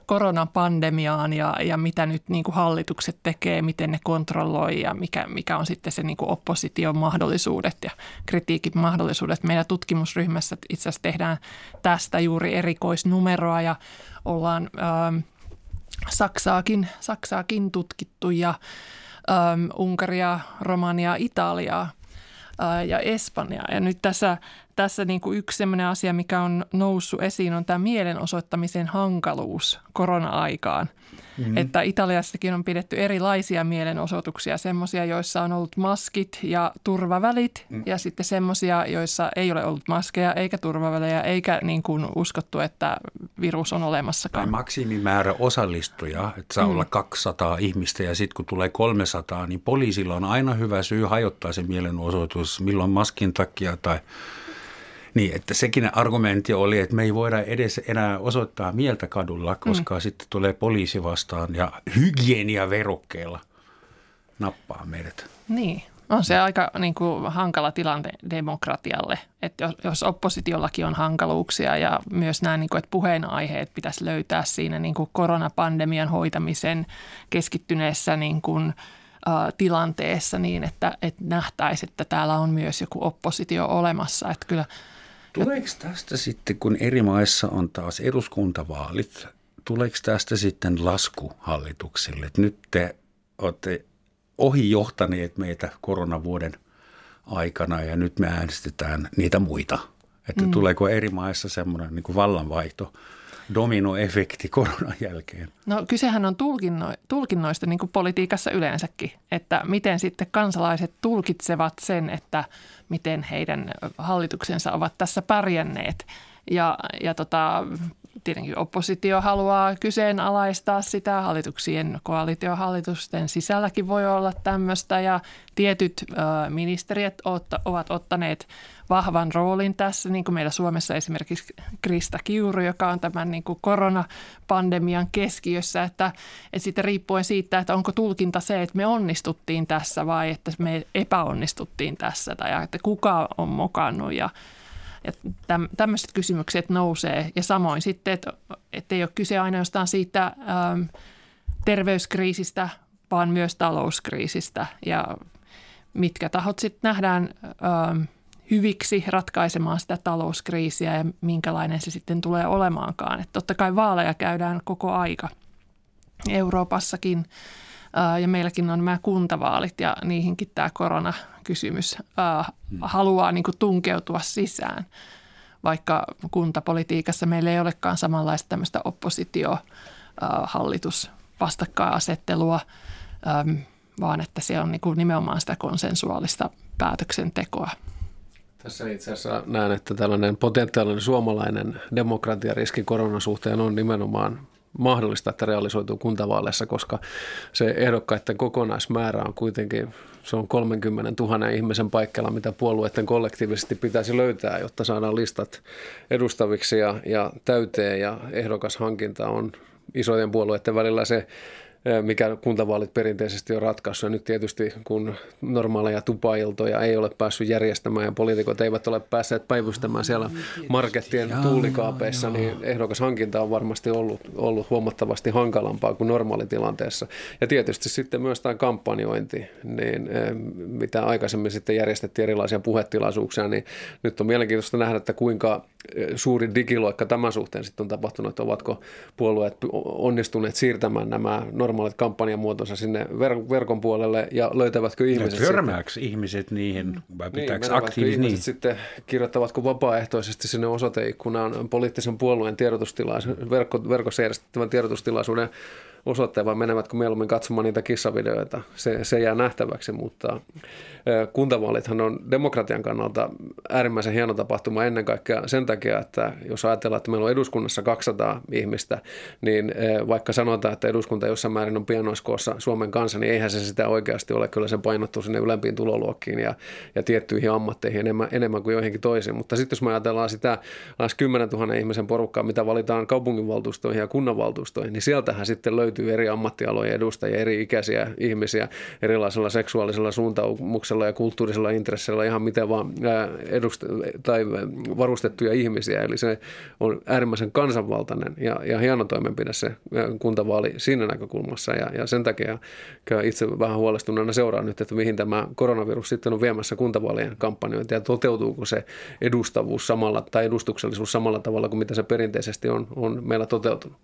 koronapandemiaan ja, ja mitä nyt niin kuin hallitukset tekee, miten ne kontrolloi ja mikä, mikä on sitten se niin kuin opposition mahdollisuudet ja kritiikin mahdollisuudet. Meidän tutkimusryhmässä itse asiassa tehdään tästä juuri erikoisnumeroa ja ollaan ähm, Saksaakin, Saksaakin tutkittu ja ähm, Unkaria, Romania, Italiaa äh, ja Espanjaa. Ja nyt tässä tässä niin kuin yksi sellainen asia, mikä on noussut esiin, on tämä mielenosoittamisen hankaluus korona-aikaan. Mm-hmm. Että Italiassakin on pidetty erilaisia mielenosoituksia, semmoisia, joissa on ollut maskit ja turvavälit mm. ja sitten semmoisia, joissa ei ole ollut maskeja eikä turvavälejä eikä niin kuin uskottu, että virus on olemassakaan.
Tai maksimimäärä osallistuja, että saa mm. olla 200 ihmistä ja sitten kun tulee 300, niin poliisilla on aina hyvä syy hajottaa se mielenosoitus milloin maskin takia tai niin, että sekin argumentti oli, että me ei voida edes enää osoittaa mieltä kadulla, koska mm. sitten tulee poliisi vastaan ja hygieniaverukkeella nappaa meidät.
Niin, on se aika niin kuin, hankala tilanne demokratialle, että jos, jos oppositiollakin on hankaluuksia ja myös nämä niin kuin, että puheenaiheet pitäisi löytää siinä niin kuin koronapandemian hoitamisen keskittyneessä niin kuin, ä, tilanteessa niin, että, että nähtäisiin, että täällä on myös joku oppositio olemassa. Että kyllä –
Tuleeko tästä sitten, kun eri maissa on taas eduskuntavaalit, tuleeko tästä sitten lasku hallituksille? Että nyt te olette ohijohtaneet meitä koronavuoden aikana ja nyt me äänestetään niitä muita. Että mm. tuleeko eri maissa semmoinen niin vallanvaihto, dominoefekti koronan jälkeen?
No kysehän on tulkinno, tulkinnoista niin kuin politiikassa yleensäkin, että miten sitten kansalaiset tulkitsevat sen, että – miten heidän hallituksensa ovat tässä pärjänneet. Ja, ja tota, tietenkin oppositio haluaa kyseenalaistaa sitä. Hallituksien koalitiohallitusten sisälläkin voi olla tämmöistä. Ja tietyt ö, ministeriöt otta, ovat ottaneet vahvan roolin tässä, niin kuin meillä Suomessa esimerkiksi Krista Kiuru, joka on tämän niin kuin koronapandemian keskiössä, että, että sitten riippuen siitä, että onko tulkinta se, että me onnistuttiin tässä vai että me epäonnistuttiin tässä. Tai että kuka on mokannut ja ja tämmöiset kysymykset nousee. Ja samoin sitten, että, että ei ole kyse aina jostain siitä ähm, terveyskriisistä, vaan myös talouskriisistä. Ja mitkä tahot sitten nähdään ähm, hyviksi ratkaisemaan sitä talouskriisiä ja minkälainen se sitten tulee olemaankaan. Että totta kai vaaleja käydään koko aika Euroopassakin ja meilläkin on nämä kuntavaalit ja niihinkin tämä koronakysymys hmm. haluaa niin kuin tunkeutua sisään. Vaikka kuntapolitiikassa meillä ei olekaan samanlaista tämmöistä oppositio, hallitus, vastakkainasettelua, vaan että se on niin kuin nimenomaan sitä konsensuaalista päätöksentekoa.
Tässä itse asiassa näen, että tällainen potentiaalinen suomalainen demokratiariski koronasuhteen on nimenomaan mahdollista, että realisoituu kuntavaaleissa, koska se ehdokkaiden kokonaismäärä on kuitenkin, se on 30 000 ihmisen paikalla, mitä puolueiden kollektiivisesti pitäisi löytää, jotta saadaan listat edustaviksi ja, ja täyteen. Ja ehdokashankinta on isojen puolueiden välillä se mikä kuntavaalit perinteisesti on ratkaissut. Ja nyt tietysti kun normaaleja tupailtoja ei ole päässyt järjestämään ja poliitikot eivät ole päässeet päivystämään siellä markettien tuulikaapeissa, niin ehdokas hankinta on varmasti ollut, ollut huomattavasti hankalampaa kuin normaalitilanteessa. Ja tietysti sitten myös tämä kampanjointi, niin mitä aikaisemmin sitten järjestettiin erilaisia puhetilaisuuksia, niin nyt on mielenkiintoista nähdä, että kuinka suuri digiloikka tämän suhteen sitten on tapahtunut, että ovatko puolueet onnistuneet siirtämään nämä normaalit kampanjamuotonsa sinne ver- verkon puolelle ja löytävätkö ihmiset...
Ja törmääkö ihmiset niihin vai niin, pitääkö niin, aktiivisesti
niin? sitten, kirjoittavatko vapaaehtoisesti sinne osoiteikkunaan poliittisen puolueen tiedotustilaisuuden, verkko, verkossa järjestettävän tiedotustilaisuuden osoitteen vai menevätkö mieluummin katsomaan niitä kissavideoita. Se, se jää nähtäväksi, mutta kuntavaalithan on demokratian kannalta äärimmäisen hieno tapahtuma ennen kaikkea sen takia, että jos ajatellaan, että meillä on eduskunnassa 200 ihmistä, niin vaikka sanotaan, että eduskunta jossain määrin on pienoiskoossa Suomen kanssa, niin eihän se sitä oikeasti ole. Kyllä se painottuu sinne ylempiin tuloluokkiin ja, ja tiettyihin ammatteihin enemmän, enemmän kuin joihinkin toisiin. Mutta sitten jos me ajatellaan sitä lähes 10 000 ihmisen porukkaa, mitä valitaan kaupunginvaltuustoihin ja kunnanvaltuustoihin, niin sieltähän sitten löytyy eri ammattialojen edustajia, eri ikäisiä ihmisiä erilaisella seksuaalisella suuntaumuksella ja kulttuurisella intressillä ihan miten vaan edust- tai varustettuja ihmisiä. Eli se on äärimmäisen kansanvaltainen ja, ja hieno toimenpide se kuntavaali siinä näkökulmassa. Ja, ja sen takia itse vähän huolestuneena seuraan nyt, että mihin tämä koronavirus sitten on viemässä kuntavaalien kampanjointia ja toteutuuko se edustavuus samalla tai edustuksellisuus samalla tavalla kuin mitä se perinteisesti on, on meillä toteutunut.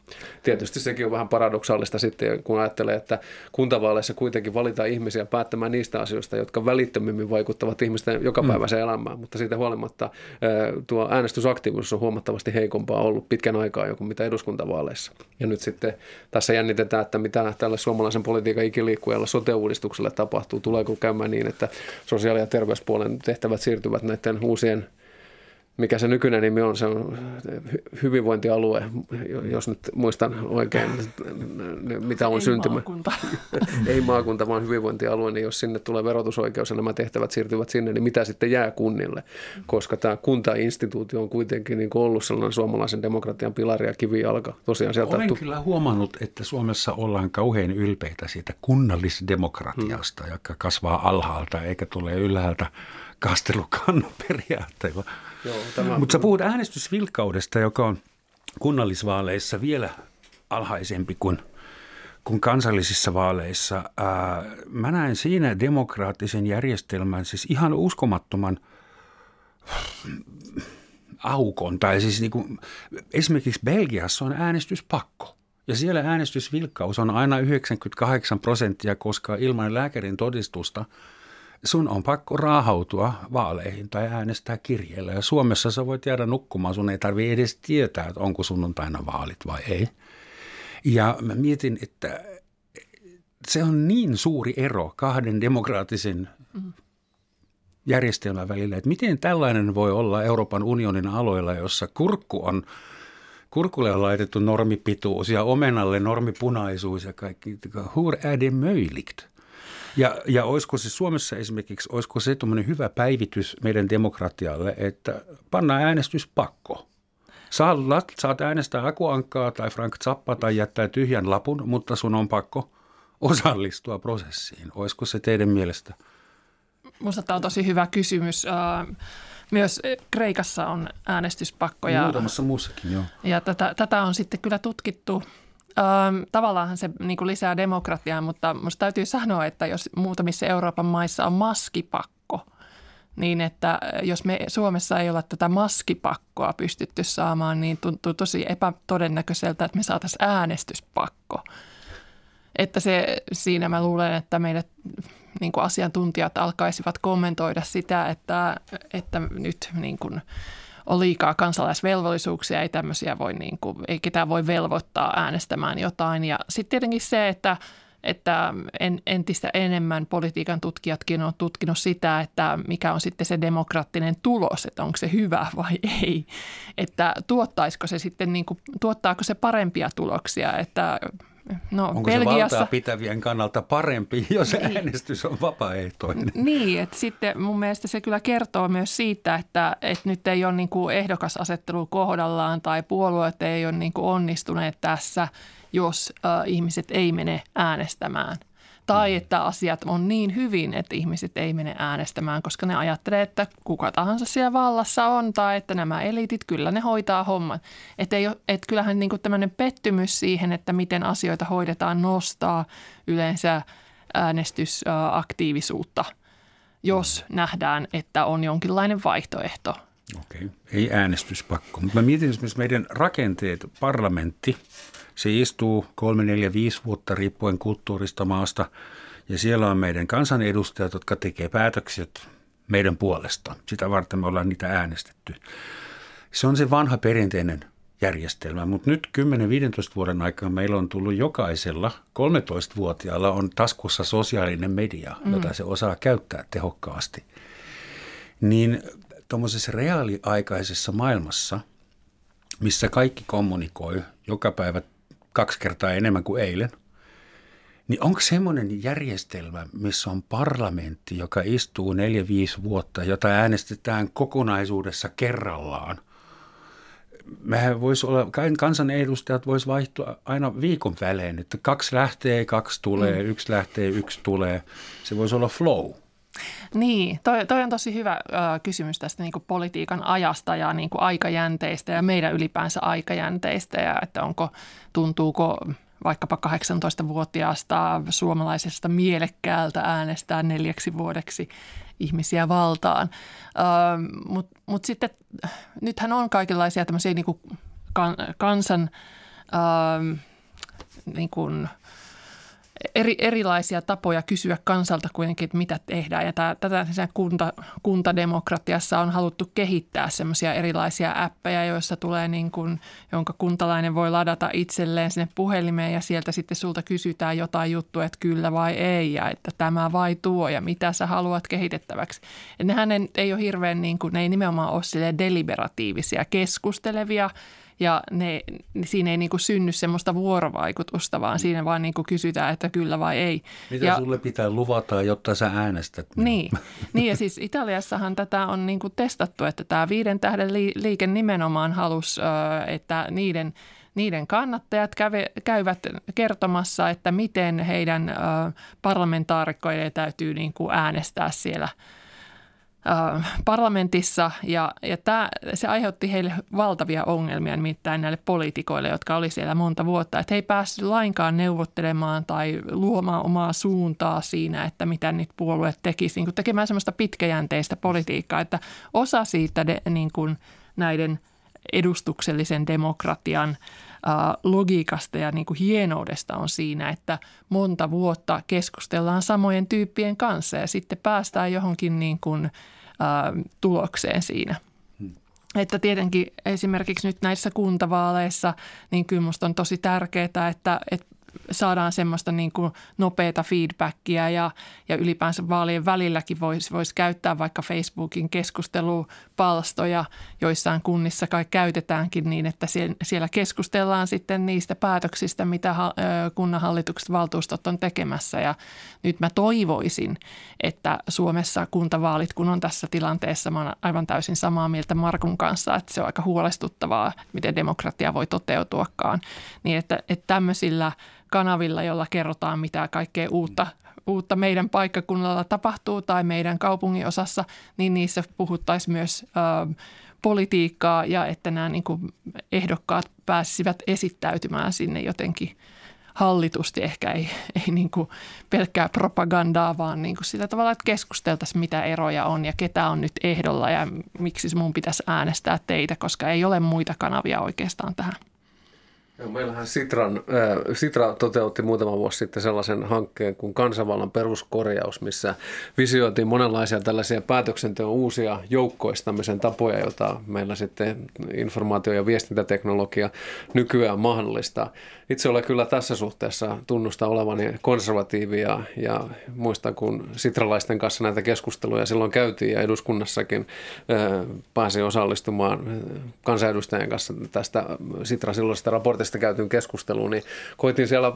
Tietysti sekin on vähän paradoksaalista sitten, kun ajattelee, että kuntavaaleissa kuitenkin valitaan ihmisiä päättämään niistä asioista, jotka välittömmin vaikuttavat ihmisten jokapäiväiseen mm. elämään, mutta siitä huolimatta tuo äänestysaktiivisuus on huomattavasti heikompaa ollut pitkän aikaa joku mitä eduskuntavaaleissa. Ja nyt sitten tässä jännitetään, että mitä tälle suomalaisen politiikan ikiliikkujalle sote-uudistukselle tapahtuu. Tuleeko käymään niin, että sosiaali- ja terveyspuolen tehtävät siirtyvät näiden uusien mikä se nykyinen nimi on, se on hyvinvointialue, jos nyt muistan oikein, mitä on
Ei
syntymä.
Maakunta.
Ei maakunta, vaan hyvinvointialue, niin jos sinne tulee verotusoikeus ja nämä tehtävät siirtyvät sinne, niin mitä sitten jää kunnille? Koska tämä kuntainstituutio on kuitenkin niin ollut sellainen suomalaisen demokratian pilari ja kivijalka. Tosiaan sieltä
Olen tu- kyllä huomannut, että Suomessa ollaan kauhean ylpeitä siitä kunnallisdemokratiasta, hmm. joka kasvaa alhaalta eikä tule ylhäältä kastelukannoperiaatteilla. Mutta sä puhut äänestysvilkaudesta, joka on kunnallisvaaleissa vielä alhaisempi kuin, kuin kansallisissa vaaleissa. Ää, mä näen siinä demokraattisen järjestelmän siis ihan uskomattoman aukon. Tai siis niin kuin, esimerkiksi Belgiassa on äänestyspakko. Ja siellä äänestysvilkkaus on aina 98 prosenttia, koska ilman lääkärin todistusta – sun on pakko raahautua vaaleihin tai äänestää kirjeellä. Ja Suomessa sä voit jäädä nukkumaan, sun ei tarvitse edes tietää, että onko sunnuntaina vaalit vai ei. Ja mä mietin, että se on niin suuri ero kahden demokraattisen järjestelmän välillä, että miten tällainen voi olla Euroopan unionin aloilla, jossa kurkku on kurkulle on laitettu normipituus ja omenalle normipunaisuus ja kaikki. Hur är det möjligt? Ja, ja olisiko se Suomessa esimerkiksi, olisiko se tuommoinen hyvä päivitys meidän demokratialle, että pannaan äänestyspakko. Saat, saat äänestää Akuankkaa tai Frank Zappa tai jättää tyhjän lapun, mutta sun on pakko osallistua prosessiin. Olisiko se teidän mielestä?
Minusta tämä on tosi hyvä kysymys. Myös Kreikassa on äänestyspakko. Ja,
Muutamassa muussakin, joo.
Ja tätä, tätä on sitten kyllä tutkittu – Tavallaan se niin kuin lisää demokratiaa, mutta minusta täytyy sanoa, että jos muutamissa Euroopan maissa on maskipakko, niin että jos me Suomessa ei olla tätä maskipakkoa pystytty saamaan, niin tuntuu tosi epätodennäköiseltä, että me saataisiin äänestyspakko. Että se, siinä mä luulen, että meidät niin kuin asiantuntijat alkaisivat kommentoida sitä, että, että nyt niin kuin – on liikaa kansalaisvelvollisuuksia, ei tämmöisiä voi, niin kuin, ei ketään voi velvoittaa äänestämään jotain. Ja sitten tietenkin se, että että entistä enemmän politiikan tutkijatkin on tutkinut sitä, että mikä on sitten se demokraattinen tulos, että onko se hyvä vai ei. Että tuottaisiko se sitten, niin kuin, tuottaako se parempia tuloksia, että
No, Onko Belgiassa... se valtaa pitävien kannalta parempi, jos niin. äänestys on vapaaehtoinen?
Niin, että sitten mun mielestä se kyllä kertoo myös siitä, että, että nyt ei ole niin kuin ehdokasasettelu kohdallaan tai puolueet ei ole niin kuin onnistuneet tässä, jos äh, ihmiset ei mene äänestämään – tai mm. että asiat on niin hyvin, että ihmiset ei mene äänestämään, koska ne ajattelee, että kuka tahansa siellä vallassa on tai että nämä elitit, kyllä ne hoitaa homman. Että, ei, että kyllähän niin tämmöinen pettymys siihen, että miten asioita hoidetaan, nostaa yleensä äänestysaktiivisuutta, jos nähdään, että on jonkinlainen vaihtoehto.
Okei, ei äänestyspakko. Mutta mä mietin esimerkiksi meidän rakenteet, parlamentti, se istuu kolme, neljä, viisi vuotta riippuen kulttuurista maasta. Ja siellä on meidän kansanedustajat, jotka tekee päätökset meidän puolesta. Sitä varten me ollaan niitä äänestetty. Se on se vanha perinteinen järjestelmä, mutta nyt 10-15 vuoden aikana meillä on tullut jokaisella 13-vuotiaalla on taskussa sosiaalinen media, mm. jota se osaa käyttää tehokkaasti. Niin tuommoisessa reaaliaikaisessa maailmassa, missä kaikki kommunikoi joka päivä kaksi kertaa enemmän kuin eilen, niin onko semmoinen järjestelmä, missä on parlamentti, joka istuu neljä, viisi vuotta, jota äänestetään kokonaisuudessa kerrallaan? Mehän voisi olla, kansanedustajat voisi vaihtua aina viikon välein, että kaksi lähtee, kaksi tulee, mm. yksi lähtee, yksi tulee. Se voisi olla flow.
Niin, toi, toi on tosi hyvä äh, kysymys tästä niin politiikan ajasta ja niin aikajänteistä ja meidän ylipäänsä aikajänteistä ja että onko, tuntuuko vaikkapa 18-vuotiaasta suomalaisesta mielekkäältä äänestää neljäksi vuodeksi ihmisiä valtaan. Mutta mut sitten nythän on kaikenlaisia tämmöisiä niin kuin kansan ähm, niin kuin, eri, erilaisia tapoja kysyä kansalta kuitenkin, että mitä tehdään. Ja tämä, tätä kunta, kuntademokratiassa on haluttu kehittää semmoisia erilaisia appeja, joissa tulee niin kuin, jonka kuntalainen voi ladata itselleen sinne puhelimeen ja sieltä sitten sulta kysytään jotain juttua, että kyllä vai ei ja että tämä vai tuo ja mitä sä haluat kehitettäväksi. että nehän ei ole hirveän, niin kuin, ne ei nimenomaan ole deliberatiivisia, keskustelevia – ja ne, siinä ei niin kuin synny semmoista vuorovaikutusta, vaan siinä vaan niin kuin kysytään, että kyllä vai ei.
Mitä
ja,
sulle pitää luvata, jotta sä äänestät?
Niin, niin ja siis Italiassahan tätä on niin kuin testattu, että tämä viiden tähden liike nimenomaan halusi, että niiden niiden kannattajat käve, käyvät kertomassa, että miten heidän parlamentaarikkojen täytyy niin kuin äänestää siellä – parlamentissa ja, ja tämä, se aiheutti heille valtavia ongelmia nimittäin näille poliitikoille, jotka oli siellä monta vuotta, että he ei päässyt lainkaan neuvottelemaan tai luomaan omaa suuntaa siinä, että mitä nyt puolueet tekisi, niin tekemään semmoista pitkäjänteistä politiikkaa, että osa siitä de, niin kuin näiden edustuksellisen demokratian – logiikasta ja niin kuin hienoudesta on siinä, että monta vuotta keskustellaan samojen tyyppien kanssa ja sitten päästään johonkin niin kuin, ä, tulokseen siinä. Hmm. Että tietenkin esimerkiksi nyt näissä kuntavaaleissa, niin kyllä minusta on tosi tärkeää, että, että saadaan semmoista niin kuin nopeata feedbackia ja, ja ylipäänsä vaalien välilläkin voisi vois käyttää vaikka Facebookin keskustelupalstoja, joissain kunnissa kai käytetäänkin niin, että siellä keskustellaan sitten niistä päätöksistä, mitä kunnanhallitukset valtuustot on tekemässä. Ja nyt mä toivoisin, että Suomessa kuntavaalit, kun on tässä tilanteessa, mä olen aivan täysin samaa mieltä Markun kanssa, että se on aika huolestuttavaa, miten demokratia voi toteutuakaan, niin että, että tämmöisillä – kanavilla, jolla kerrotaan mitä kaikkea uutta, uutta meidän paikkakunnalla tapahtuu tai meidän kaupungin osassa, niin niissä puhuttaisiin myös ö, politiikkaa ja että nämä niin kuin ehdokkaat pääsisivät esittäytymään sinne jotenkin hallitusti, ehkä ei, ei niin kuin pelkkää propagandaa, vaan niin kuin sillä tavalla, että keskusteltaisiin mitä eroja on ja ketä on nyt ehdolla ja miksi mun pitäisi äänestää teitä, koska ei ole muita kanavia oikeastaan tähän.
Joo, meillähän Sitran, äh, Sitra toteutti muutama vuosi sitten sellaisen hankkeen kuin kansanvallan peruskorjaus, missä visioitiin monenlaisia tällaisia päätöksenteon uusia joukkoistamisen tapoja, joita meillä sitten informaatio- ja viestintäteknologia nykyään mahdollistaa. Itse olen kyllä tässä suhteessa tunnusta olevani konservatiivia ja muistan, kun sitralaisten kanssa näitä keskusteluja silloin käytiin ja eduskunnassakin äh, pääsin osallistumaan kansanedustajien kanssa tästä Sitra silloisesta raportista käytyyn keskusteluun, niin koitin siellä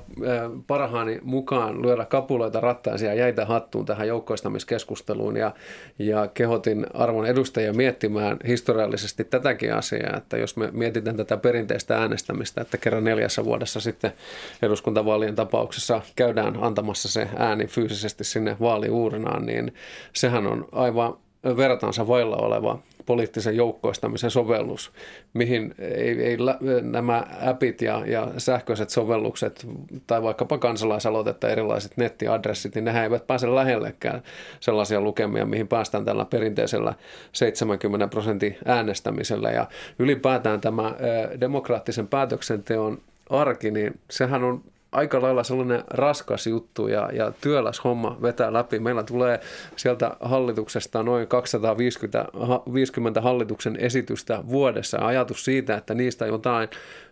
parhaani mukaan lyödä kapuloita rattaisia ja jäitä hattuun tähän joukkoistamiskeskusteluun ja, ja kehotin arvon edustajia miettimään historiallisesti tätäkin asiaa, että jos me mietitään tätä perinteistä äänestämistä, että kerran neljässä vuodessa sitten eduskuntavaalien tapauksessa käydään antamassa se ääni fyysisesti sinne vaaliuurnaan, niin sehän on aivan vertaansa vailla oleva poliittisen joukkoistamisen sovellus, mihin ei, ei nämä appit ja, ja sähköiset sovellukset tai vaikkapa kansalaisaloite tai erilaiset nettiadressit, niin nehän eivät pääse lähellekään sellaisia lukemia, mihin päästään tällä perinteisellä 70 prosentin äänestämisellä. Ja ylipäätään tämä demokraattisen päätöksenteon arki, niin sehän on aika lailla sellainen raskas juttu ja, ja työläs homma vetää läpi. Meillä tulee sieltä hallituksesta noin 250 50 hallituksen esitystä vuodessa. Ajatus siitä, että niistä jotain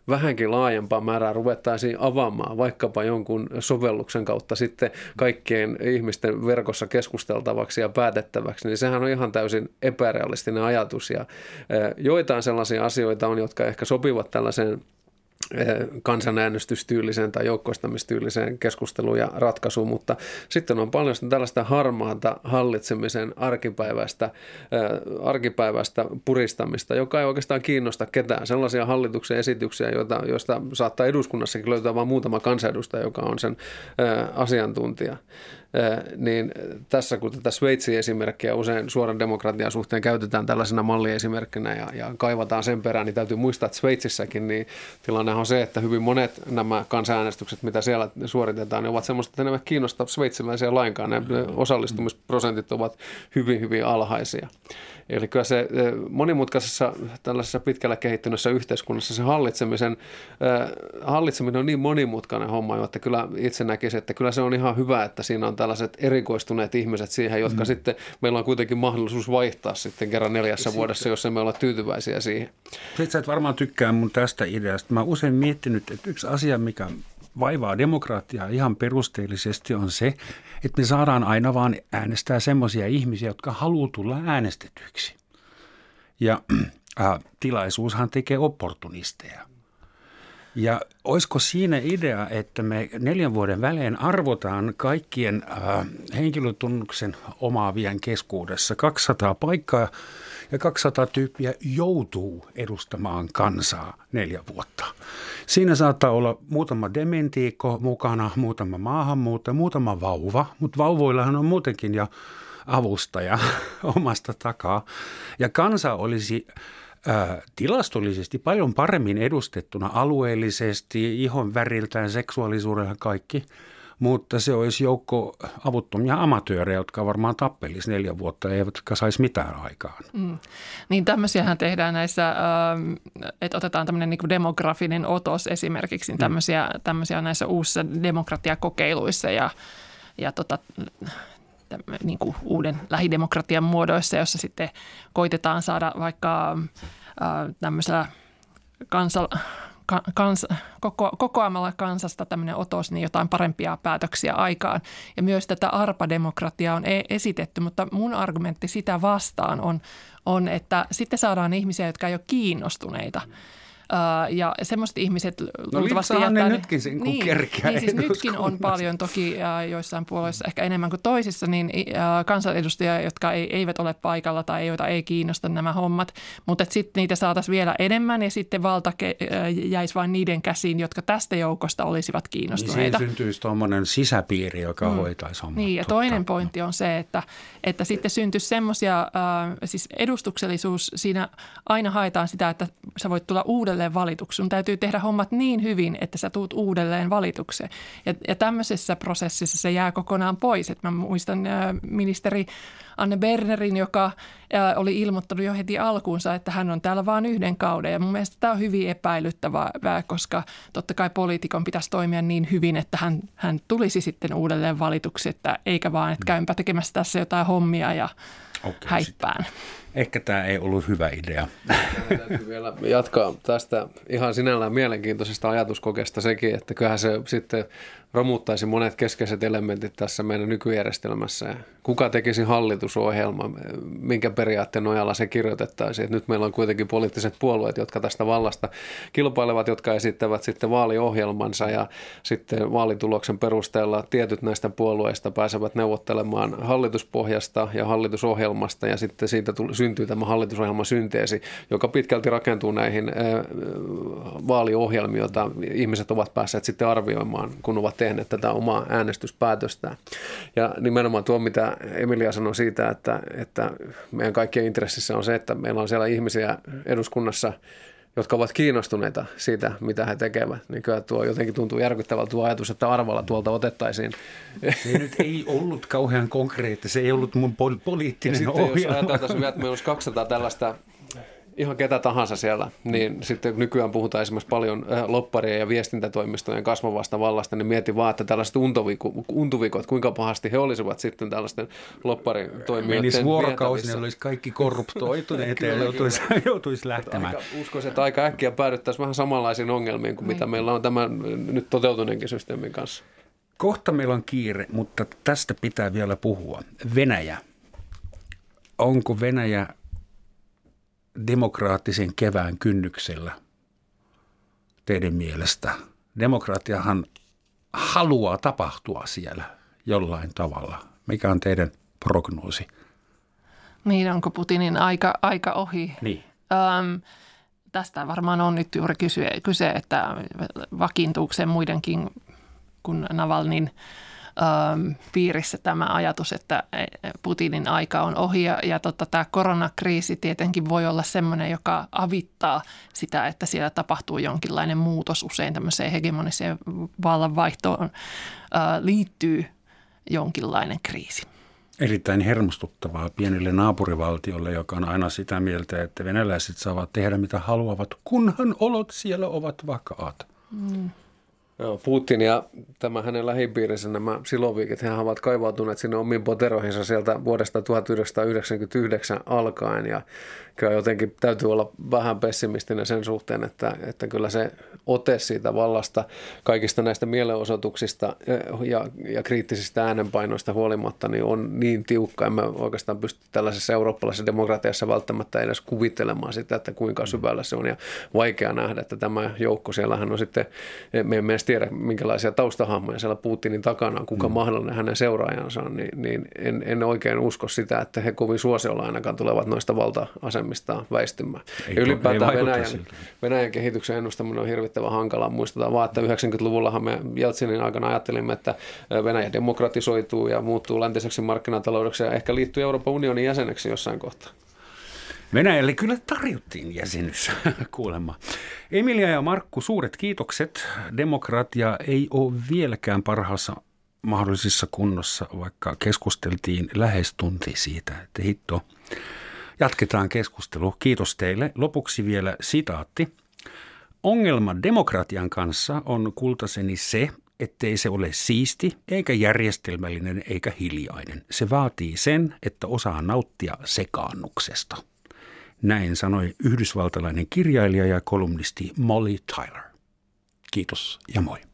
vähänkin laajempaa määrää ruvettaisiin avaamaan vaikkapa jonkun sovelluksen kautta sitten kaikkien ihmisten verkossa keskusteltavaksi ja päätettäväksi, niin sehän on ihan täysin epärealistinen ajatus. Ja joitain sellaisia asioita on, jotka ehkä sopivat tällaiseen Eh, kansanäänestystyyliseen tai joukkoistamistyyliseen keskusteluun ja ratkaisuun, mutta sitten on paljon tällaista harmaata hallitsemisen arkipäivästä, äh, arkipäivästä puristamista, joka ei oikeastaan kiinnosta ketään. Sellaisia hallituksen esityksiä, joita, joista saattaa eduskunnassakin löytää vain muutama kansanedustaja, joka on sen äh, asiantuntija niin tässä kun tätä Sveitsin esimerkkiä usein suoran demokratian suhteen käytetään tällaisena malliesimerkkinä ja, ja kaivataan sen perään, niin täytyy muistaa, että Sveitsissäkin niin tilanne on se, että hyvin monet nämä kansanäänestykset, mitä siellä suoritetaan, ne ovat semmoista, että ne eivät kiinnosta sveitsiläisiä lainkaan. Ne osallistumisprosentit ovat hyvin, hyvin alhaisia. Eli kyllä se monimutkaisessa tällaisessa pitkällä kehittyneessä yhteiskunnassa se hallitsemisen, hallitseminen on niin monimutkainen homma, että kyllä itse näkisin, että kyllä se on ihan hyvä, että siinä on tällaiset erikoistuneet ihmiset siihen, jotka mm. sitten, meillä on kuitenkin mahdollisuus vaihtaa sitten kerran neljässä vuodessa, jos emme ole tyytyväisiä siihen.
Sitten sä et varmaan tykkää mun tästä ideasta. Mä oon usein miettinyt, että yksi asia, mikä vaivaa demokratiaa ihan perusteellisesti on se, että me saadaan aina vaan äänestää semmoisia ihmisiä, jotka haluaa tulla äänestetyiksi. Ja äh, tilaisuushan tekee opportunisteja. Ja olisiko siinä idea, että me neljän vuoden välein arvotaan kaikkien äh, henkilötunnuksen omaavien keskuudessa 200 paikkaa ja 200 tyyppiä joutuu edustamaan kansaa neljä vuotta. Siinä saattaa olla muutama dementiikko mukana, muutama maahanmuuttaja, muutama vauva, mutta vauvoillahan on muutenkin jo avustaja omasta takaa. Ja kansa olisi tilastollisesti paljon paremmin edustettuna alueellisesti, ihon väriltään, seksuaalisuudella kaikki – mutta se olisi joukko avuttomia amatöörejä, jotka varmaan tappelisi neljä vuotta, eivätkä saisi mitään aikaan. Mm.
Niin tämmöisiähän tehdään näissä, että otetaan tämmöinen niin demografinen otos esimerkiksi, niin mm. tämmöisiä, tämmöisiä näissä uusissa demokratiakokeiluissa ja, ja tota, niin kuin uuden lähidemokratian muodoissa, jossa sitten koitetaan saada vaikka tämmöisellä kansalla kans, koko, kokoamalla kansasta tämmöinen otos, niin jotain parempia päätöksiä aikaan. Ja myös tätä arpademokratiaa on e- esitetty, mutta mun argumentti sitä vastaan on, on että sitten saadaan ihmisiä, jotka ei ole kiinnostuneita – ja semmoiset ihmiset
no, luultavasti jättää... ne nytkin sen, kun niin, kerkeä
niin siis nytkin on paljon toki joissain puolueissa ehkä enemmän kuin toisissa, niin kansanedustajia, jotka ei, eivät ole paikalla tai joita ei kiinnosta nämä hommat, mutta sitten niitä saataisiin vielä enemmän ja sitten valta jäisi vain niiden käsiin, jotka tästä joukosta olisivat kiinnostuneita.
Niin syntyisi tuommoinen sisäpiiri, joka mm. hoitaisi hommat.
Niin ja toinen pointti on se, että, että sitten syntyisi semmoisia, äh, siis edustuksellisuus, siinä aina haetaan sitä, että sä voit tulla uudelleen uudelleen valituksi. Sun täytyy tehdä hommat niin hyvin, että sä tuut uudelleen valitukseen. Ja, ja tämmöisessä prosessissa se jää kokonaan pois. Et mä muistan äh, ministeri Anne Bernerin, joka äh, oli ilmoittanut jo heti alkuunsa, että hän on täällä vain yhden kauden. Ja mun mielestä tämä on hyvin epäilyttävää, koska totta kai poliitikon pitäisi toimia niin hyvin, että hän, hän tulisi sitten uudelleen valituksi, että eikä vaan, että käympä tekemässä tässä jotain hommia ja okay, häippään. Sitten.
Ehkä tämä ei ollut hyvä idea.
Täytyy vielä jatkaa tästä ihan sinällään mielenkiintoisesta ajatuskokeesta sekin, että kyllähän se sitten romuttaisi monet keskeiset elementit tässä meidän nykyjärjestelmässä. Kuka tekisi hallitusohjelma, minkä periaatteen nojalla se kirjoitettaisiin. Että nyt meillä on kuitenkin poliittiset puolueet, jotka tästä vallasta kilpailevat, jotka esittävät sitten vaaliohjelmansa ja sitten vaalituloksen perusteella tietyt näistä puolueista pääsevät neuvottelemaan hallituspohjasta ja hallitusohjelmasta ja sitten siitä syntyy tämä hallitusohjelman synteesi, joka pitkälti rakentuu näihin vaaliohjelmiin, joita ihmiset ovat päässeet sitten arvioimaan, kun ovat tehneet tätä omaa äänestyspäätöstään. Ja nimenomaan tuo, mitä Emilia sanoi siitä, että, että meidän kaikkien intressissä on se, että meillä on siellä ihmisiä eduskunnassa, jotka ovat kiinnostuneita siitä, mitä he tekevät, niin kyllä tuo jotenkin tuntuu järkyttävältä tuo ajatus, että arvalla tuolta otettaisiin.
Se nyt ei ollut kauhean konkreettinen, se ei ollut mun pol- poliittinen
ja
ohjelma.
Sitten jos ajateltaisiin, että meillä olisi 200 tällaista ihan ketä tahansa siellä, niin sitten nykyään puhutaan esimerkiksi paljon äh, lopparien ja viestintätoimistojen kasvavasta vallasta, niin mietin vaan, että tällaiset untuvikot, kuinka pahasti he olisivat sitten tällaisten lopparitoimijoiden
Menisi vuorokausi, ne olisi kaikki korruptoituneet ja joutuisi, joutuisi lähtemään.
Aika, uskoisin, että aika äkkiä päädyttäisiin vähän samanlaisiin ongelmiin kuin mitä niin. meillä on tämän nyt toteutuneenkin systeemin kanssa.
Kohta meillä on kiire, mutta tästä pitää vielä puhua. Venäjä. Onko Venäjä demokraattisen kevään kynnyksellä teidän mielestä? Demokratiahan haluaa tapahtua siellä jollain tavalla. Mikä on teidän prognoosi?
Niin, onko Putinin aika, aika ohi?
Niin.
Öm, tästä varmaan on nyt juuri kyse, kyse että vakiintuuko se muidenkin kuin Navalnin piirissä tämä ajatus, että e, Putinin aika on ohi ja, ja totta, tämä koronakriisi tietenkin voi olla sellainen, joka avittaa sitä, että siellä tapahtuu jonkinlainen muutos usein tämmöiseen hegemoniseen vallanvaihtoon äh, liittyy jonkinlainen kriisi.
Erittäin hermostuttavaa pienelle naapurivaltiolle, joka on aina sitä mieltä, että venäläiset saavat tehdä mitä haluavat, kunhan olot siellä ovat vakaat. Mm.
Joo, Putin ja tämä hänen lähipiirinsä, nämä siloviikit, he ovat kaivautuneet sinne omiin poteroihinsa sieltä vuodesta 1999 alkaen ja kyllä jotenkin täytyy olla vähän pessimistinen sen suhteen, että, että kyllä se ote siitä vallasta kaikista näistä mielenosoituksista ja, ja kriittisistä äänenpainoista huolimatta niin on niin tiukka. Emme oikeastaan pysty tällaisessa eurooppalaisessa demokratiassa välttämättä edes kuvittelemaan sitä, että kuinka syvällä se on ja vaikea nähdä, että tämä joukko siellähän on sitten, me emme edes tiedä minkälaisia taustahahmoja siellä Putinin takana on, kuka mm. mahdollinen hänen seuraajansa on, niin, niin en, en oikein usko sitä, että he kovin suosiolla ainakaan tulevat noista valta-asemistaan väistymään. Ei, ja ylipäätään ei Venäjän, Venäjän kehityksen ennustaminen on hirvittävän hankalaa. Muistetaan vaan, että 90-luvullahan me Jeltsinin aikana ajattelimme, että Venäjä demokratisoituu ja muuttuu läntiseksi markkinataloudeksi ja ehkä liittyy Euroopan unionin jäseneksi jossain kohtaa.
Venäjälle kyllä tarjottiin jäsenyys kuulemma. Emilia ja Markku, suuret kiitokset. Demokratia ei ole vieläkään parhaassa mahdollisissa kunnossa, vaikka keskusteltiin lähes tunti siitä, että hitto. Jatketaan keskustelua. Kiitos teille. Lopuksi vielä sitaatti. Ongelma demokratian kanssa on kultaseni se, ettei se ole siisti, eikä järjestelmällinen, eikä hiljainen. Se vaatii sen, että osaa nauttia sekaannuksesta. Näin sanoi yhdysvaltalainen kirjailija ja kolumnisti Molly Tyler. Kiitos ja moi.